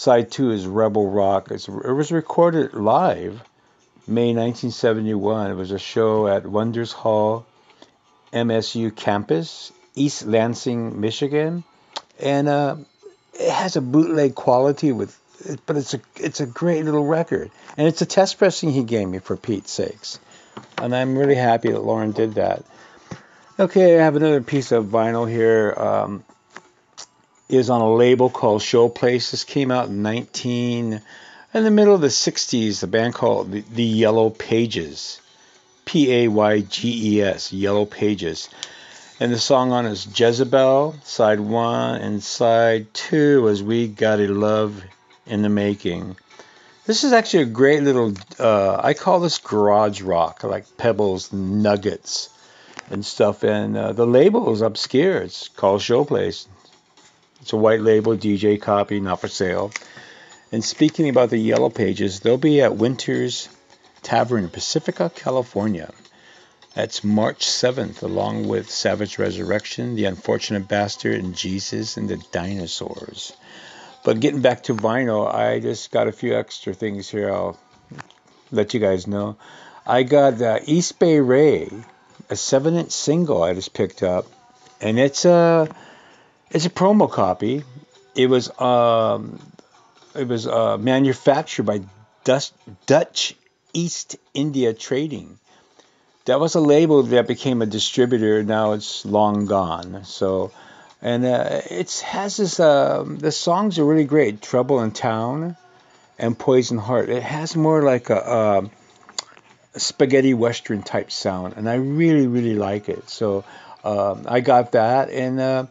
Side two is Rebel Rock. It's, it was recorded live May 1971. It was a show at Wonders Hall, MSU campus, East Lansing, Michigan, and uh, it has a bootleg quality with, but it's a it's a great little record, and it's a test pressing he gave me for Pete's sakes, and I'm really happy that Lauren did that. Okay, I have another piece of vinyl here. Um, is on a label called Showplace. This came out in 19 in the middle of the 60s. The band called the, the Yellow Payges, P A Y G E S, Yellow Payges. And the song on is Jezebel, side one, and side two was We Got a Love in the Making. This is actually a great little, uh, I call this garage rock, like pebbles, nuggets, and stuff. And uh, the label is obscure. It's called Showplace. It's a white label DJ copy, not for sale. And speaking about the Yellow Payges, they'll be at Winter's Tavern Pacifica, California. That's March 7th, along with Savage Resurrection, The Unfortunate Bastard, and Jesus and the Dinosaurs. But getting back to vinyl, I just got a few extra things here. I'll let you guys know. I got uh, East Bay Ray, a seven-inch single I just picked up, and it's a it's a promo copy. It was um, it was uh, manufactured by Dutch, Dutch East India Trading. That was a label that became a distributor. Now it's long gone. So, and uh, it has this. Uh, the songs are really great. Trouble in Town, and Poison Heart. It has more like a, a spaghetti western type sound, and I really really like it. So um, I got that, and uh,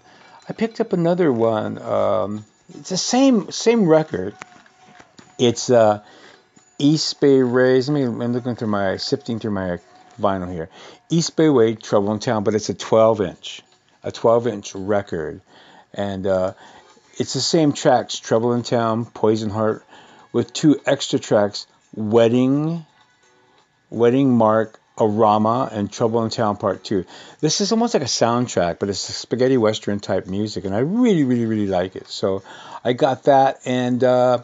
I picked up another one. Um, it's the same same record. It's uh, East Bay Rays. Let me. I'm looking through my sifting through my vinyl here. East Bay Ray, Trouble in Town, but it's a 12 inch, a 12 inch record, and uh, it's the same tracks: Trouble in Town, Poison Heart, with two extra tracks: Wedding, Wedding Mark, Arama, and Trouble in Town Part Two. This is almost like a soundtrack, but it's a spaghetti western type music, and I really, really, really like it. So I got that, and uh,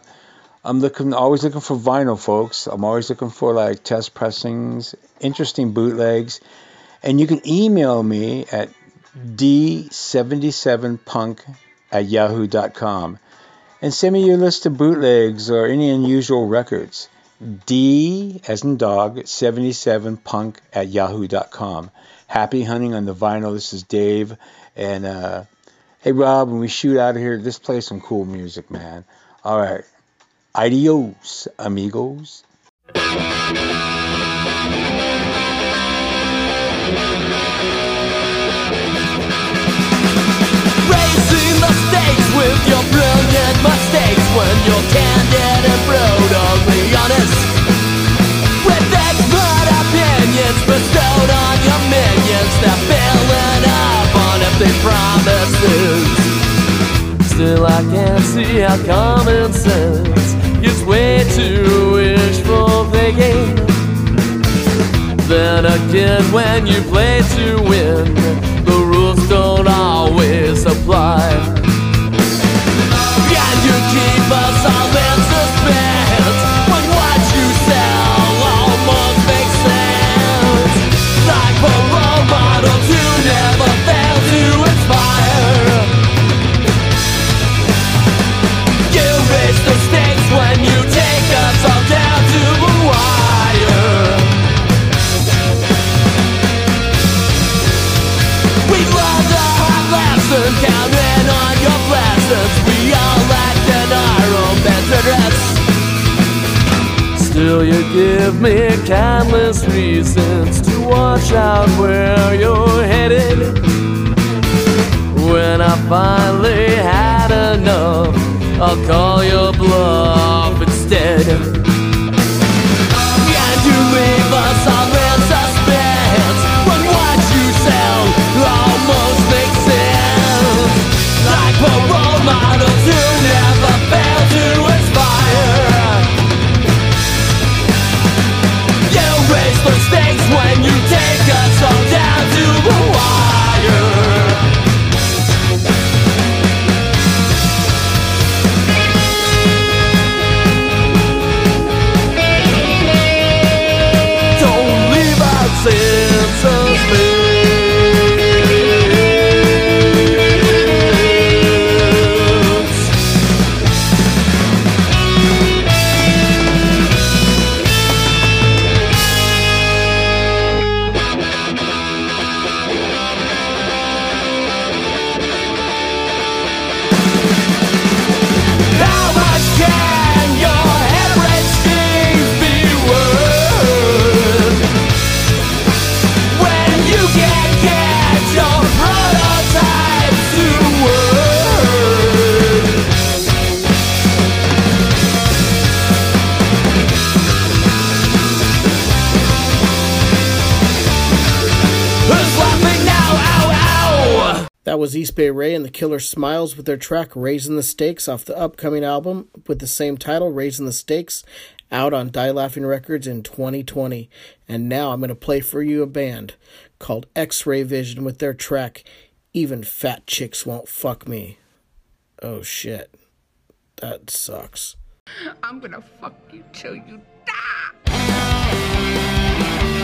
I'm looking, always looking for vinyl, folks. I'm always looking for like test pressings, interesting bootlegs, and you can email me at d77punk at yahoo.com and send me your list of bootlegs or any unusual records. D as in dog 77punk at yahoo.com. Happy hunting on the vinyl. This is Dave. And uh, hey, Rob, when we shoot out of here, just play some cool music, man. All right. Adios, amigos. Raising the with your brilliant mistakes when you're candid and brutally With opinions bestowed on your minions, they're up on empty promises. Still, I can't see how common sense is way too wishful thinking. Then again, when you play to win, the rules don't always apply. Can you keep us all in suspense blessings. We all act in our own best interest. Still, you give me countless reasons to watch out where you're headed. When I finally had enough, I'll call your bluff Killer Smiles with their track Raising the Stakes off the upcoming album with the same title, Raising the Stakes, out on Die Laughing Records in 2020. And now I'm going to play for you a band called X Ray Vision with their track Even Fat Chicks Won't Fuck Me. Oh shit. That sucks. I'm going to fuck you till you die.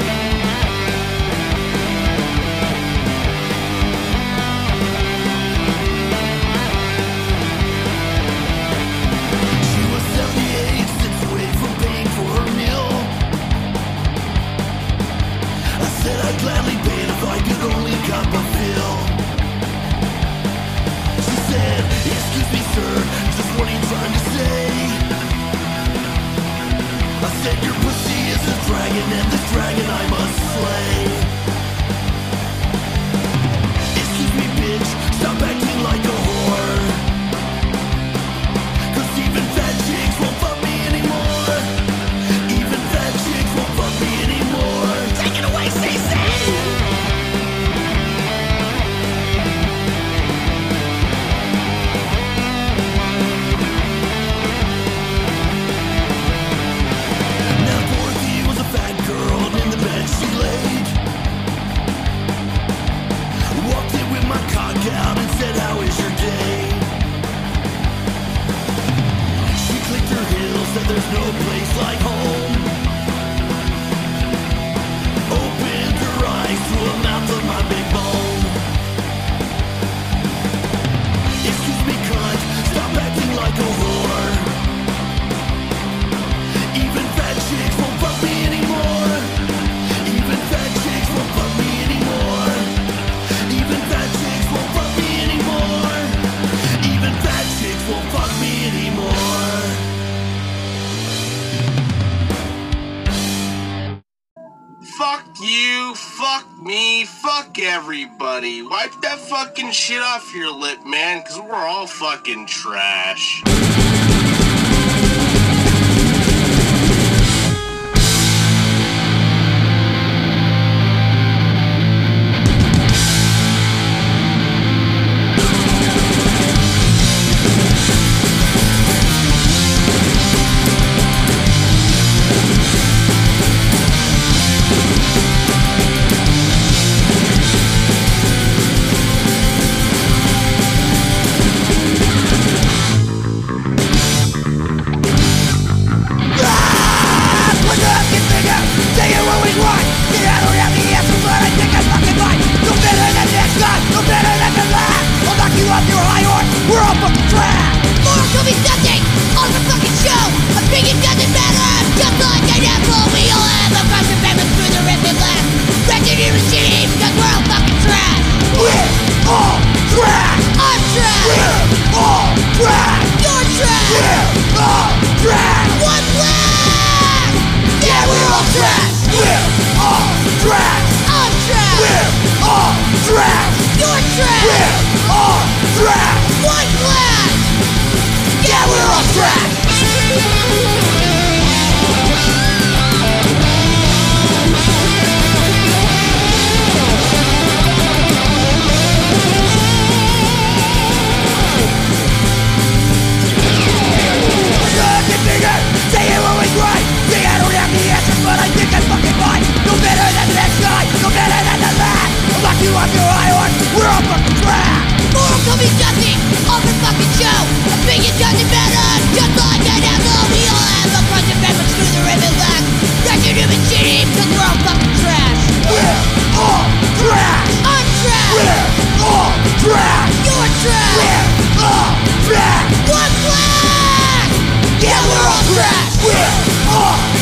fucking trash.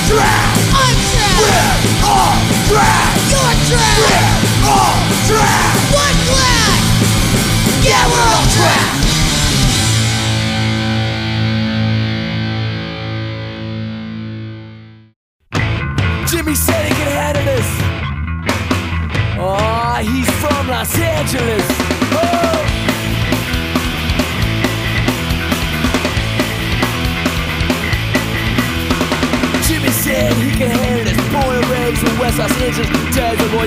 trash. I'm trash. We're all trapped. You're trapped. We're all trapped. What trash? Yeah, we're all trapped. Jimmy said he could handle this. Oh, he's from Los Angeles.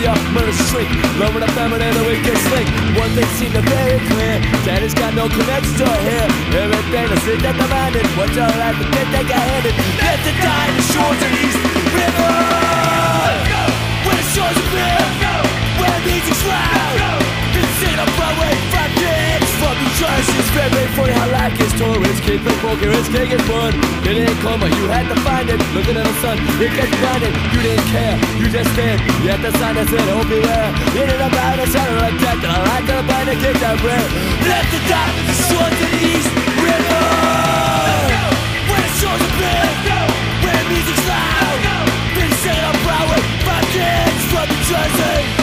Tears of lawyer, murder shrink. Loving the feminine, the weakest link. One thing seemed very clear. Daddy's got no connection to here. Everything is sit at the mind and what's your life and then take a hand and let the in the shores of East River. Where the shores are clear, where music's loud. This ain't a Broadway Jersey. It's very, very funny how like his tourist kid from poker is kicking fun. It didn't come, you had to find it. Looking at the sun, it gets blinded. You didn't care, you just did. You had the sign that said, "Oh beware." It ain't about a sound like that. I like to buy the kids that rare. Let the dot, shores of the East River. Where the shores are big, where music's loud. This ain't a Broadway five kids from New Jersey.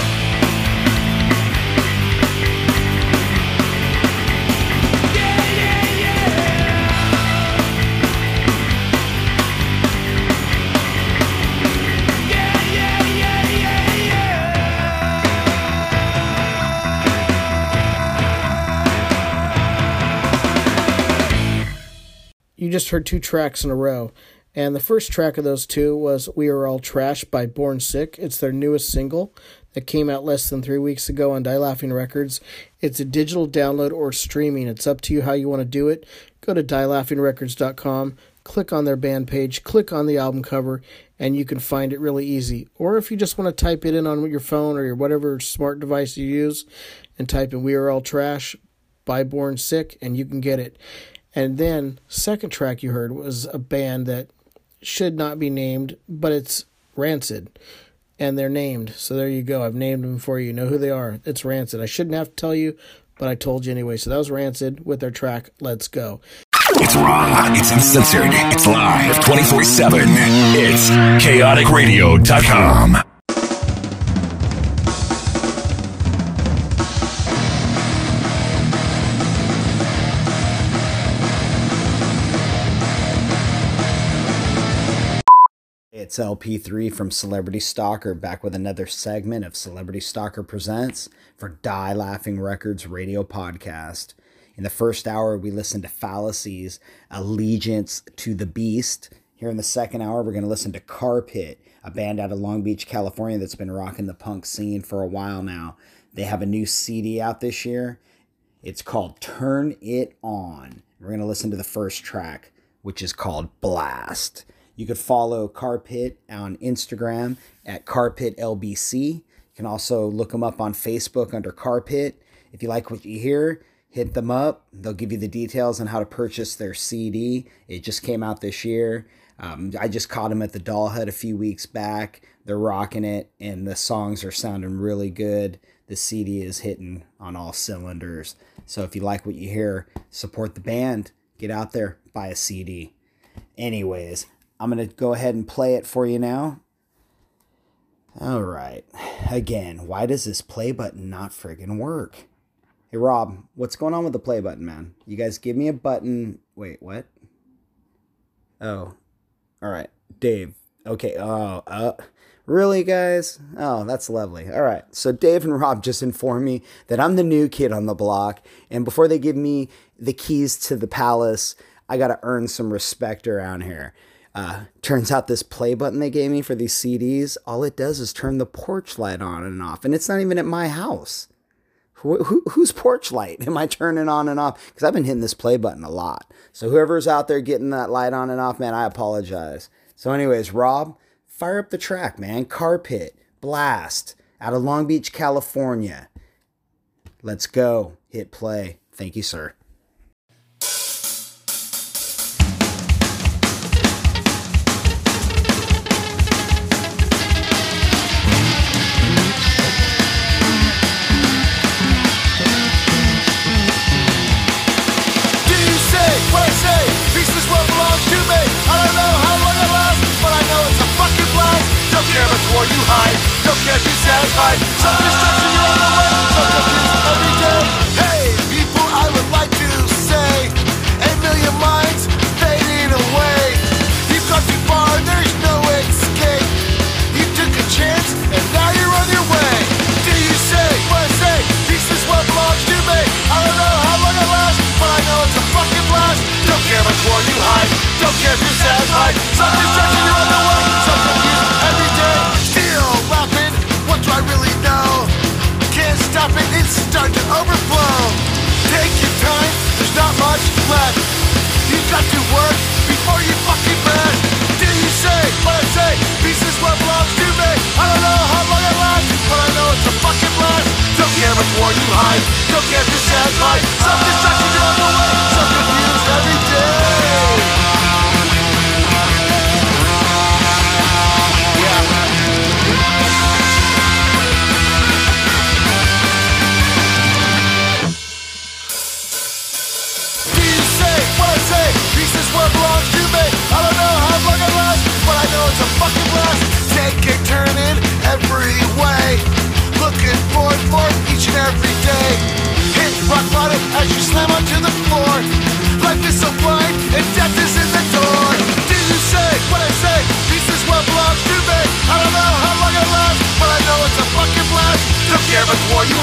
You just heard two tracks in a row. And the first track of those two was We Are All Trash by Born Sick. It's their newest single that came out less than three weeks ago on Die Laughing Records. It's a digital download or streaming. It's up to you how you want to do it. Go to dielaughingrecords.com, click on their band page, click on the album cover, and you can find it really easy. Or if you just want to type it in on your phone or your whatever smart device you use and type in We Are All Trash by Born Sick, and you can get it. And then, second track you heard was a band that should not be named, but it's Rancid. And they're named. So there you go. I've named them for you. You know who they are. It's Rancid. I shouldn't have to tell you, but I told you anyway. So that was Rancid with their track Let's Go. It's raw, it's uncensored, it's live 24 7. It's chaoticradio.com. It's LP3 from Celebrity Stalker back with another segment of Celebrity Stalker Presents for Die Laughing Records radio podcast. In the first hour, we listened to Fallacies, Allegiance to the Beast. Here in the second hour, we're going to listen to Carpet, a band out of Long Beach, California that's been rocking the punk scene for a while now. They have a new CD out this year. It's called Turn It On. We're going to listen to the first track, which is called Blast. You could follow Carpet on Instagram at CarpetLBC. You can also look them up on Facebook under Carpet. If you like what you hear, hit them up. They'll give you the details on how to purchase their CD. It just came out this year. Um, I just caught them at the Doll a few weeks back. They're rocking it, and the songs are sounding really good. The CD is hitting on all cylinders. So if you like what you hear, support the band. Get out there, buy a CD. Anyways, I'm going to go ahead and play it for you now. All right. Again, why does this play button not friggin' work? Hey, Rob, what's going on with the play button, man? You guys give me a button. Wait, what? Oh, all right. Dave. Okay. Oh, uh, really, guys? Oh, that's lovely. All right. So, Dave and Rob just informed me that I'm the new kid on the block. And before they give me the keys to the palace, I got to earn some respect around here. Uh, turns out this play button they gave me for these CDs, all it does is turn the porch light on and off, and it's not even at my house. Who, who, whose porch light am I turning on and off? Because I've been hitting this play button a lot. So whoever's out there getting that light on and off, man, I apologize. So, anyways, Rob, fire up the track, man. Carpet, Blast, out of Long Beach, California. Let's go. Hit play. Thank you, sir. Don't care if you're satisfied. Some distraction, you're on the way. Some confused every day Still rapping, what do I really know? Can't stop it, it's starting to overflow. Take your time, there's not much left. You've got to work before you fucking rest Do you say what I say? This is what belongs to me. I don't know how long it lasts But I know it's a fucking blast. Don't care much more you hide. Don't care if you're satisfied. Some distraction, you're on the way. Some confused every day. As you slam onto the floor. Life is so blind and death is in the door. Do you say what I say? To. I don't know how long it lasts, but I know it's a fucking blast. Don't care about you.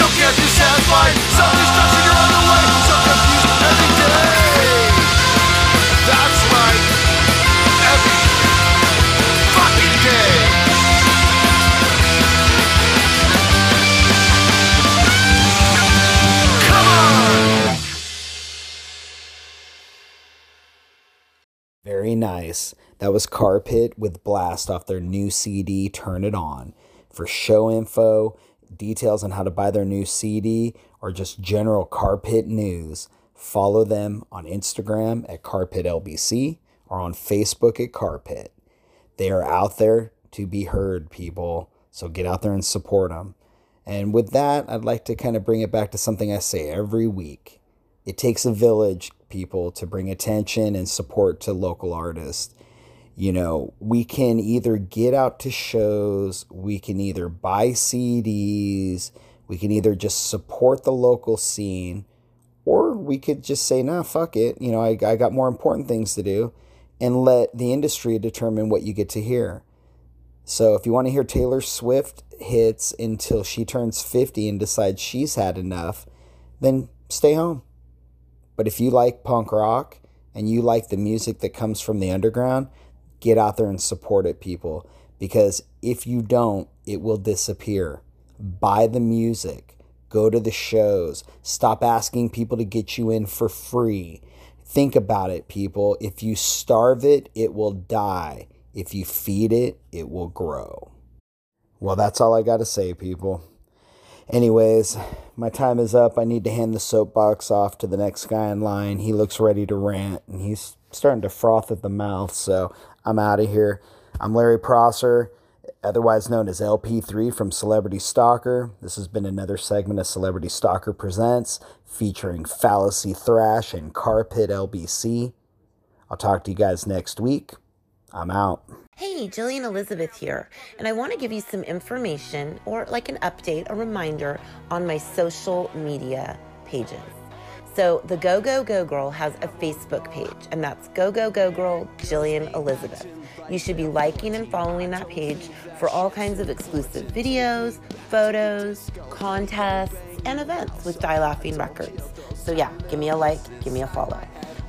Don't care if you're satisfied. Some destruction you're on the way. So confused every day. Nice. That was Carpet with Blast off their new CD, Turn It On. For show info, details on how to buy their new CD, or just general Carpet news, follow them on Instagram at CarpetLBC or on Facebook at Carpet. They are out there to be heard, people. So get out there and support them. And with that, I'd like to kind of bring it back to something I say every week. It takes a village, people, to bring attention and support to local artists. You know, we can either get out to shows, we can either buy CDs, we can either just support the local scene, or we could just say, nah, fuck it. You know, I, I got more important things to do and let the industry determine what you get to hear. So if you want to hear Taylor Swift hits until she turns 50 and decides she's had enough, then stay home. But if you like punk rock and you like the music that comes from the underground, get out there and support it, people. Because if you don't, it will disappear. Buy the music, go to the shows, stop asking people to get you in for free. Think about it, people. If you starve it, it will die. If you feed it, it will grow. Well, that's all I got to say, people. Anyways, my time is up. I need to hand the soapbox off to the next guy in line. He looks ready to rant and he's starting to froth at the mouth, so I'm out of here. I'm Larry Prosser, otherwise known as LP3 from Celebrity Stalker. This has been another segment of Celebrity Stalker Presents featuring Fallacy Thrash and Carpet LBC. I'll talk to you guys next week. I'm out. Hey, Jillian Elizabeth here, and I want to give you some information or like an update, a reminder on my social media pages. So, the Go Go Go Girl has a Facebook page, and that's Go Go Go Girl Jillian Elizabeth. You should be liking and following that page for all kinds of exclusive videos, photos, contests, and events with Die Laughing Records. So, yeah, give me a like, give me a follow.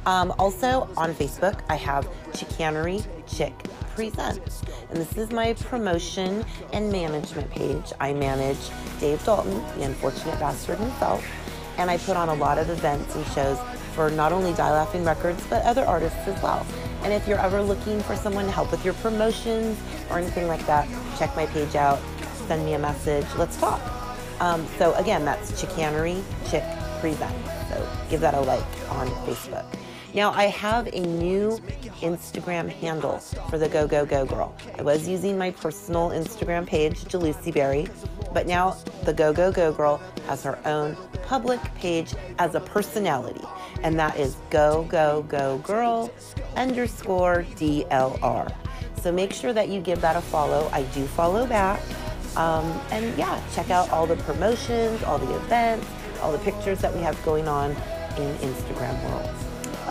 Um, also on Facebook, I have Chicanery Chick Presents. And this is my promotion and management page. I manage Dave Dalton, the unfortunate bastard himself, and I put on a lot of events and shows for not only Die Laughing Records, but other artists as well. And if you're ever looking for someone to help with your promotions or anything like that, check my page out, send me a message, let's talk. Um, so again, that's Chicanery Chick Presents. So give that a like on Facebook. Now I have a new Instagram handle for the Go Go Go Girl. I was using my personal Instagram page, Jalucy Berry, but now the Go Go Go Girl has her own public page as a personality, and that is Go Go Go Girl underscore DLR. So make sure that you give that a follow. I do follow back. Um, and yeah, check out all the promotions, all the events, all the pictures that we have going on in Instagram world.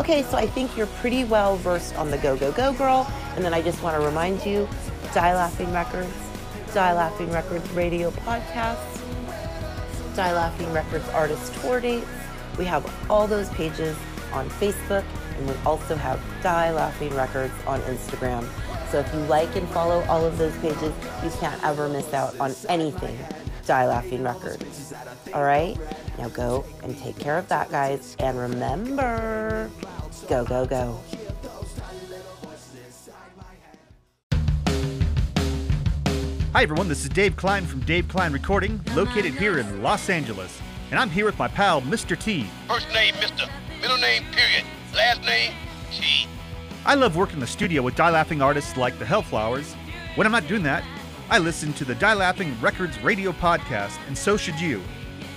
Okay, so I think you're pretty well versed on the Go Go Go Girl. And then I just want to remind you Die Laughing Records, Die Laughing Records radio podcast, Die Laughing Records artist tour dates. We have all those pages on Facebook, and we also have Die Laughing Records on Instagram. So if you like and follow all of those pages, you can't ever miss out on anything Die Laughing Records. All right? Now go and take care of that, guys. And remember, go, go, go. Hi, everyone. This is Dave Klein from Dave Klein Recording, located here in Los Angeles. And I'm here with my pal, Mr. T. First name, Mr. Middle name, period. Last name, T. I love working in the studio with die laughing artists like the Hellflowers. When I'm not doing that, I listen to the Die Laughing Records radio podcast, and so should you.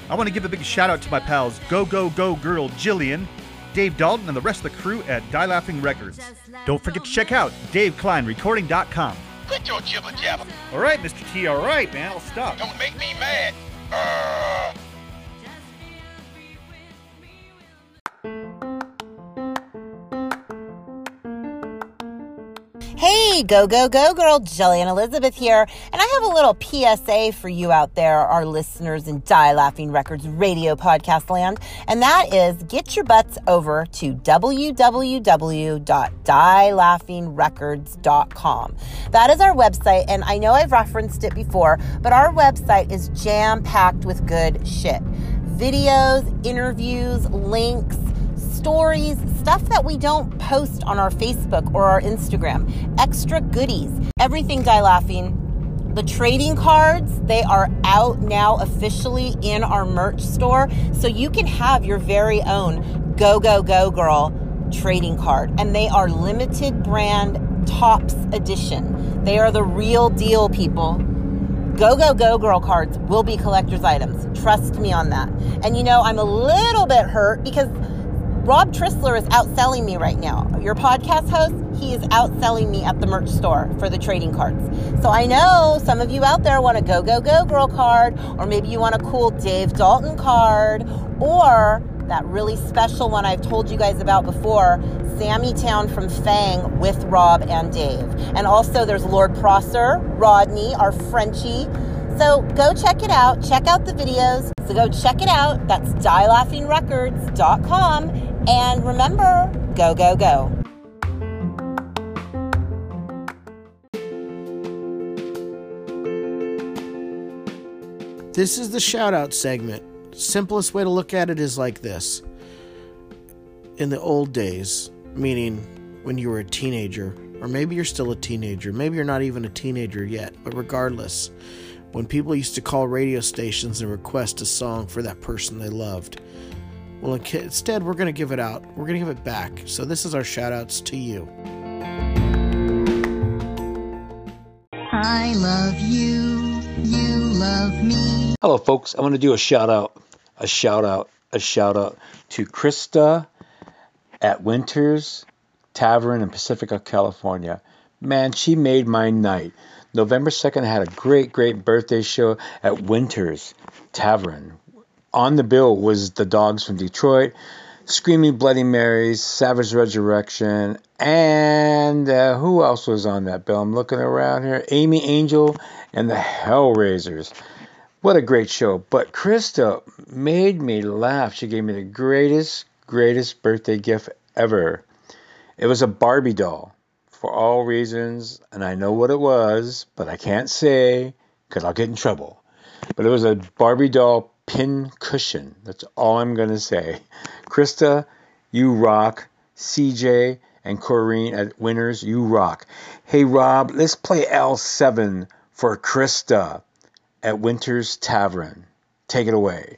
I want to give a big shout out to my pals Go Go Go Girl Jillian, Dave Dalton, and the rest of the crew at Die Laughing Records. Don't forget to check out DaveKleinRecording.com. Quit your jibber jabber. All right, Mr. T, all right, man, I'll stop. Don't make me mad. Uh, Go, go, go, girl. Jillian Elizabeth here. And I have a little PSA for you out there, our listeners in Die Laughing Records radio podcast land. And that is get your butts over to www.dielaughingrecords.com. That is our website. And I know I've referenced it before, but our website is jam packed with good shit videos, interviews, links stories, stuff that we don't post on our Facebook or our Instagram, extra goodies, everything Die Laughing. The trading cards, they are out now officially in our merch store. So you can have your very own Go Go Go Girl trading card. And they are limited brand Topps edition. They are the real deal, people. Go Go Go Girl cards will be collector's items. Trust me on that. And you know, I'm a little bit hurt because Rob Trisler is outselling me right now. Your podcast host, he is outselling me at the merch store for the trading cards. So I know some of you out there want a Go Go Go Girl card, or maybe you want a cool Dave Dalton card, or that really special one I've told you guys about before, Sammy Town from Fang with Rob and Dave. And also there's Lord Prosser, Rodney, our Frenchie. So go check it out. Check out the videos. So go check it out. That's dielaughingrecords.com. And remember, go, go, go. This is the shout out segment. Simplest way to look at it is like this. In the old days, meaning when you were a teenager, or maybe you're still a teenager, maybe you're not even a teenager yet, but regardless, when people used to call radio stations and request a song for that person they loved, well, instead, we're going to give it out. We're going to give it back. So, this is our shout outs to you. I love you. You love me. Hello, folks. I want to do a shout out, a shout out, a shout out to Krista at Winters Tavern in Pacifica, California. Man, she made my night. November 2nd, I had a great, great birthday show at Winters Tavern. On the bill was the Dogs from Detroit, Screaming Bloody Marys, Savage Resurrection, and uh, who else was on that bill? I'm looking around here. Amy Angel and the Hellraisers. What a great show. But Krista made me laugh. She gave me the greatest, greatest birthday gift ever. It was a Barbie doll for all reasons, and I know what it was, but I can't say because I'll get in trouble. But it was a Barbie doll pin cushion. That's all I'm going to say. Krista, you rock. CJ and Corrine at Winners, you rock. Hey, Rob, let's play L7 for Krista at Winter's Tavern. Take it away.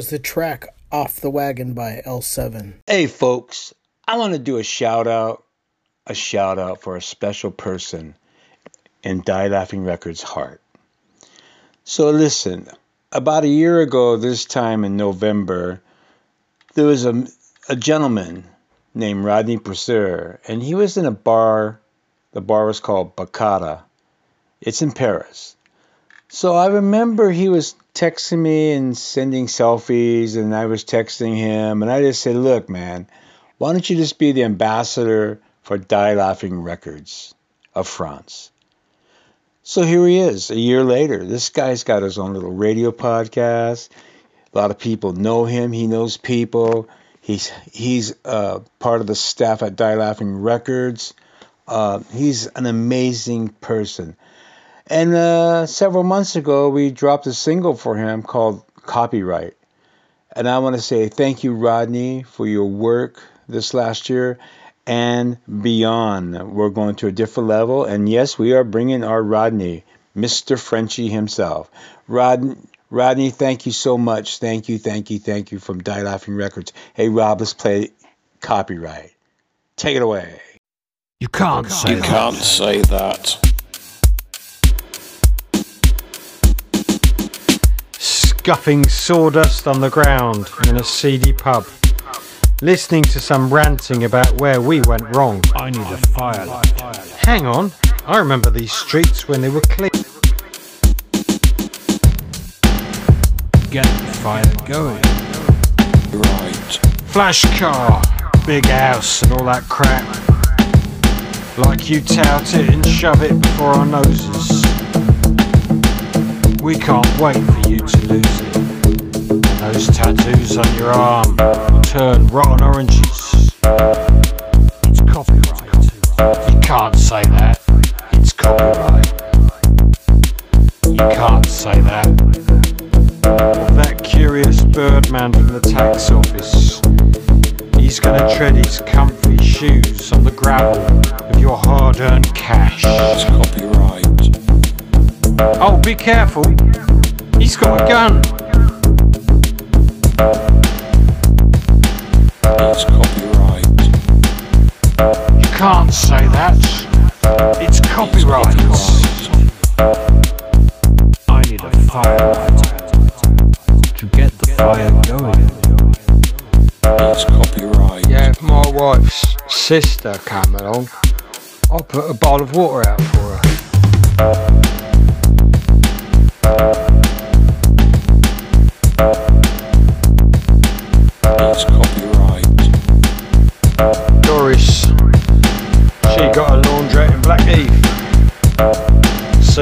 Was the track Off the Wagon by L7. Hey, folks, I want to do a shout out, a shout out for a special person in Die Laughing Records' heart. So, listen, about a year ago, this time in November, there was a, a gentleman named Rodney Purser, and he was in a bar. The bar was called Bacata. It's in Paris. So I remember he was texting me and sending selfies, and I was texting him, and I just said, Look, man, why don't you just be the ambassador for Die Laughing Records of France? So here he is, a year later. This guy's got his own little radio podcast. A lot of people know him. He knows people. He's he's uh, part of the staff at Die Laughing Records. Uh, he's an amazing person. And uh, several months ago, we dropped a single for him called Copyright. And I want to say thank you, Rodney, for your work this last year and beyond. We're going to a different level. And yes, we are bringing our Rodney, Mr. Frenchie himself. Rod, Rodney, thank you so much. Thank you, thank you, thank you from Die Laughing Records. Hey, Rob, let's play Copyright. Take it away. You can't say You that. can't say that. Scuffing sawdust on the ground in a seedy pub. Listening to some ranting about where we went wrong. I need a firelight. Hang on, I remember these streets when they were clean. Get the fire going. Right. Flash car, big house, and all that crap. Like you tout it and shove it before our noses. We can't wait for you to lose it. Those tattoos on your arm will turn rotten oranges. It's copyright. You can't say that. It's copyright. You can't say that. That curious birdman from the tax office. He's gonna tread his comfy shoes on the gravel of your hard-earned cash. It's copyright. Oh, be careful. He's got a gun. It's copyright. You can't say that. It's copyright. I need a firelight to get the fire going. It's copyright. Yeah, if my wife's sister came along, I'll put a bowl of water out for her.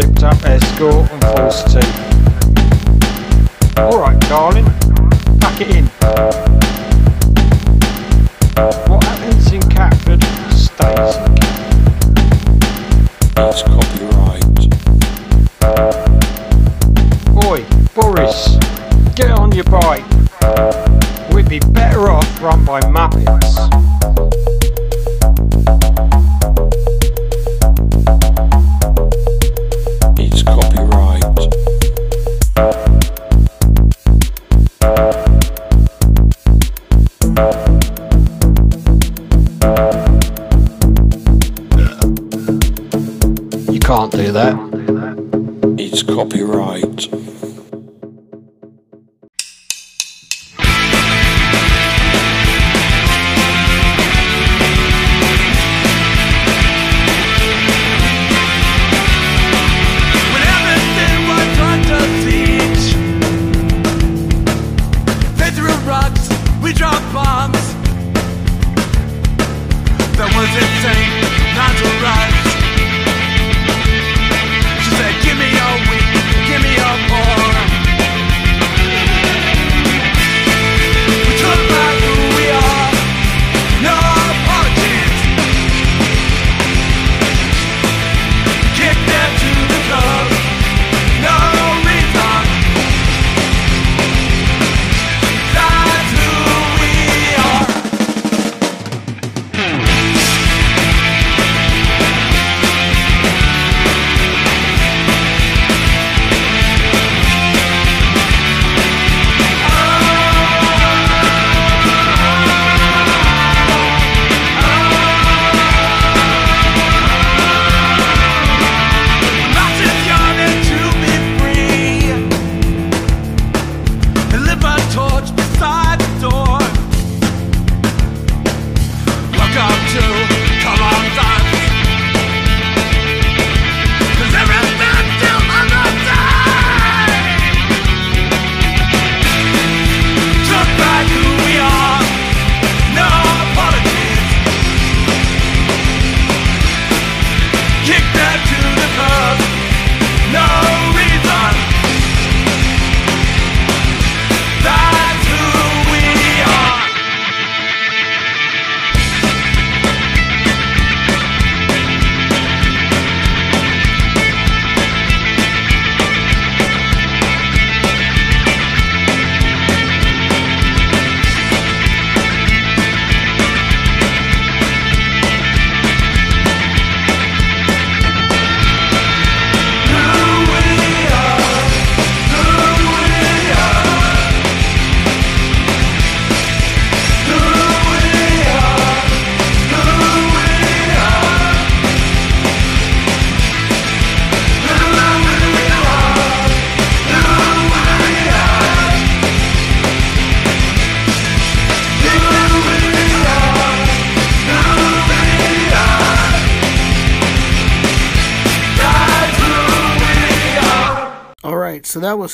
Souped up escort and false teeth.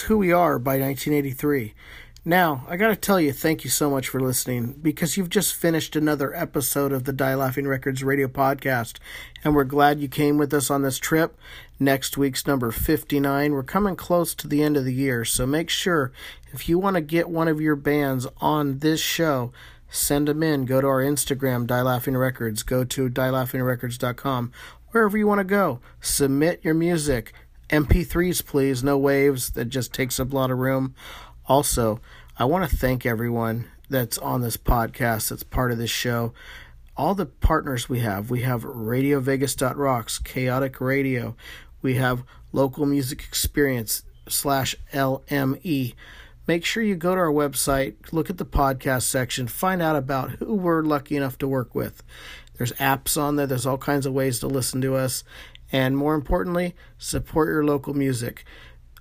Who We Are by 1983. Now, I gotta tell you, thank you so much for listening because you've just finished another episode of the Die Laughing Records radio podcast, and we're glad you came with us on this trip. Next week's number 59. We're coming close to the end of the year, so make sure if you want to get one of your bands on this show, send them in. Go to our Instagram, Die Laughing Records. Go to dielaughingrecords.com. Wherever you want to go, submit your music. MP3s, please, no waves. That just takes up a lot of room. Also, I want to thank everyone that's on this podcast, that's part of this show. All the partners we have. We have Radio Vegas.rocks, Chaotic Radio. We have Local Music Experience slash LME. Make sure you go to our website, look at the podcast section, find out about who we're lucky enough to work with. There's apps on there, there's all kinds of ways to listen to us and more importantly, support your local music.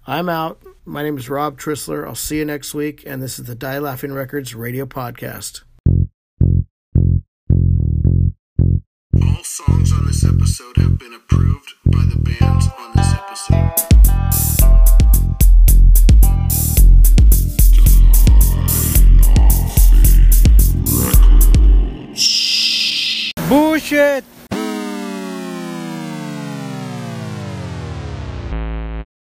I'm out. My name is Rob Trisler. I'll see you next week, and this is the Die Laughing Records Radio Podcast. All songs on this episode have been approved by the bands on this episode. Bullshit!